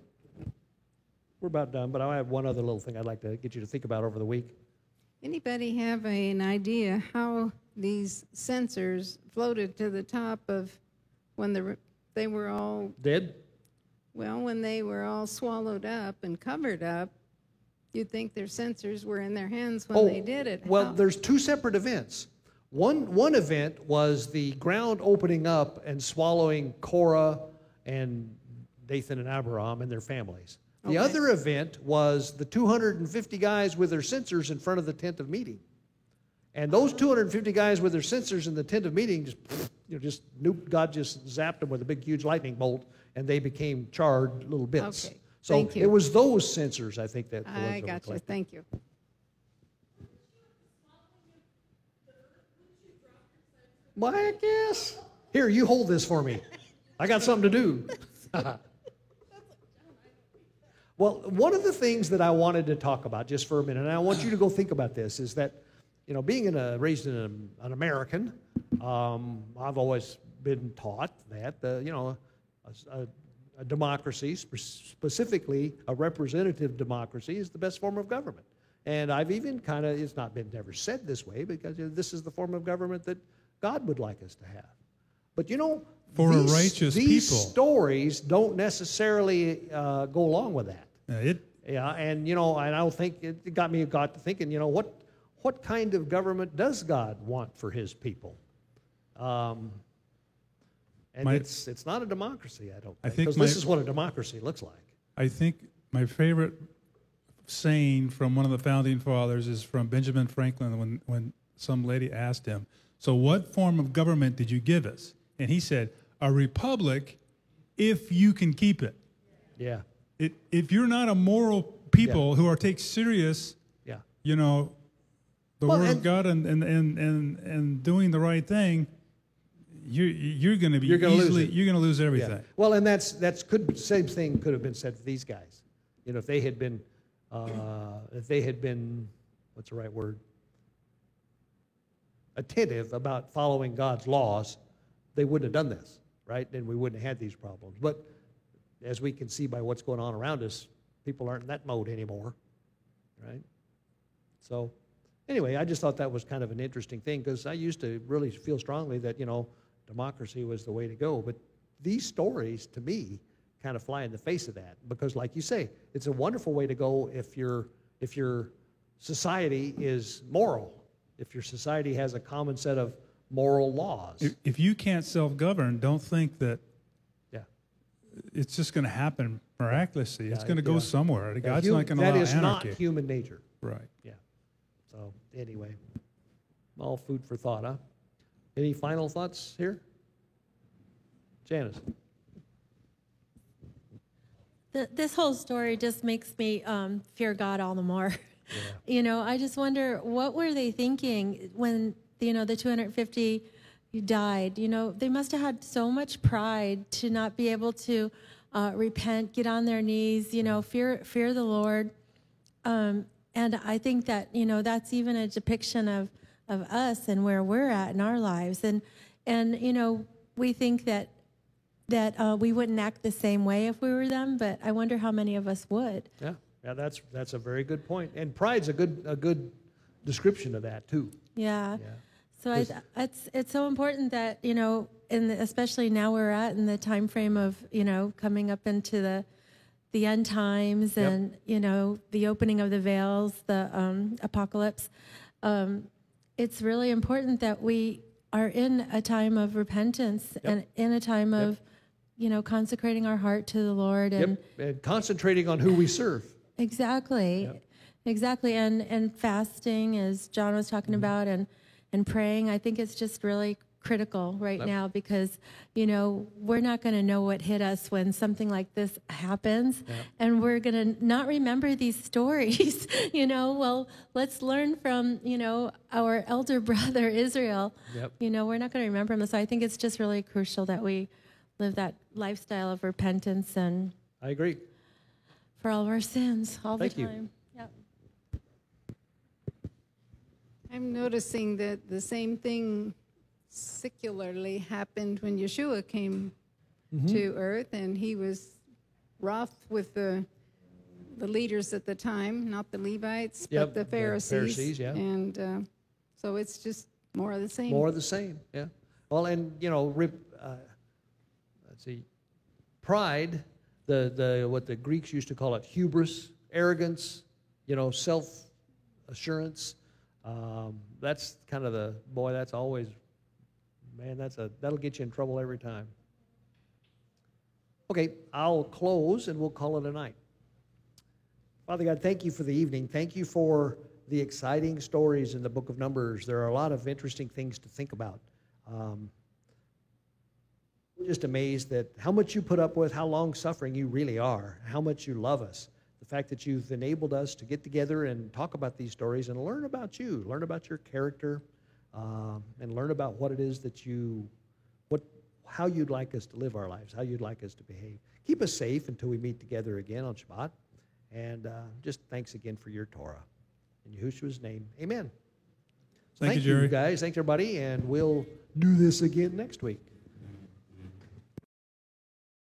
We're about done, but I have one other little thing I'd like to get you to think about over the week. Anybody have a- an idea how these censers floated to the top of when the, they were all, Dead? well, when they were all swallowed up and covered up? You'd think their censers were in their hands when oh, they did it. Oh, Well, How- there's two separate events. One, one event was the ground opening up and swallowing Korah and Dathan and Abiram and their families. The Okay. other event was the 250 guys with their censers in front of the tent of meeting. And those 250 guys with their censers in the tent of meeting just, you know, just God just zapped them with a big, huge lightning bolt, and they became charred little bits. Okay. So Thank you. it was those censers, I think, that the ones I that were got you, collected. thank you. I guess. Here, you hold this for me. I got something to do. well, one of the things that I wanted to talk about just for a minute, and I want you to go think about this, is that, you know, being in a, raised in a, an American, um, I've always been taught that, uh, you know, a, a, a democracy, specifically a representative democracy, is the best form of government. And I've even kind of, it's not been never said this way because you know, this is the form of government that God would like us to have. But you know, For a these, righteous these people. stories don't necessarily uh, go along with that. Uh, it, Yeah, and you know, and I don't think it got me got to thinking, you know, what what kind of government does God want for His people? Um, and My- it's it's not a democracy, I don't think, because this is what a democracy looks like. I think my favorite saying from one of the founding fathers is from Benjamin Franklin when, when some lady asked him, So, what form of government did you give us? And he said, A republic if you can keep it. Yeah, it if you're not a moral people who are take serious, yeah. you know, the Well, word of God and, and, and, and, and doing the right thing, you're, you're going to be You're gonna lose easily, it. you're going to lose everything. Yeah. Well, and that's that's could same thing could have been said for these guys. You know, if they had been, uh, if they had been, what's the right word? Attentive about following God's laws, they wouldn't have done this, right? Then we wouldn't have had these problems. But as we can see by what's going on around us, people aren't in that mode anymore, right? So, anyway, I just thought that was kind of an interesting thing because I used to really feel strongly that, you know, democracy was the way to go. But these stories, to me, kind of fly in the face of that because, like you say, it's a wonderful way to go if your if your society is moral, if your society has a common set of moral laws. If, if you can't self-govern, don't think that Yeah. it's just going to happen miraculously. it's going to go yeah. somewhere. Yeah, God's not going to that allow is anarchy. not human nature. Right. Yeah. So anyway, all food for thought, huh? Any final thoughts here? Janice. Th- this whole story just makes me um, fear God all the more. you know, I just wonder what were they thinking when you know the 250, died. You know, they must have had so much pride to not be able to uh, repent, get on their knees, you know, fear fear the Lord. Um, and I think that you know that's even a depiction of of us and where we're at in our lives. And and you know we think that that uh, we wouldn't act the same way if we were them, but I wonder how many of us would. Yeah, yeah, that's that's a very good point. And pride's a good a good description of that too. Yeah. Yeah. So I, it's it's so important that you know, and especially now we're at in the time frame of you know coming up into the the end times Yep. and you know the opening of the veils, the um, apocalypse. Um, it's really important that we are in a time of repentance and in a time of you know consecrating our heart to the Lord and Yep, and concentrating on who we serve. Exactly. Exactly. And and fasting as John was talking Mm-hmm. about and and praying, I think it's just really critical right Yep. now because you know, we're not going to know what hit us when something like this happens and we're going to not remember these stories, you know. Well, let's learn from, you know, our elder brother Israel. Yep. You know, we're not going to remember him. So I think it's just really crucial that we live that lifestyle of repentance and I agree. for all of our sins all Thank the you. time. Yep. I'm noticing that the same thing secularly happened when Yeshua came Mm-hmm. to earth, and he was wroth with the the leaders at the time, not the Levites, Yep, but the Pharisees. Pharisees, yeah. And uh, so it's just more of the same. More of the same, yeah. Well, and you know, rip, uh, let's see, pride, the the what the Greeks used to call it, hubris, arrogance, you know, self assurance. Um, that's kind of the boy. That's always, man. That's a that'll get you in trouble every time. Okay, I'll close and we'll call it a night. Father God, thank you for the evening. Thank you for the exciting stories in the book of Numbers. There are a lot of interesting things to think about. Um, just amazed that how much you put up with, how long suffering you really are, how much you love us. The fact that you've enabled us to get together and talk about these stories and learn about you, learn about your character, um, and learn about what it is that you, what, how you'd like us to live our lives, how you'd like us to behave. Keep us safe until we meet together again on Shabbat. And uh, just thanks again for your Torah. In Yahushua's name, amen. So Thank you, you, guys. Thanks, everybody. And we'll do this again next week.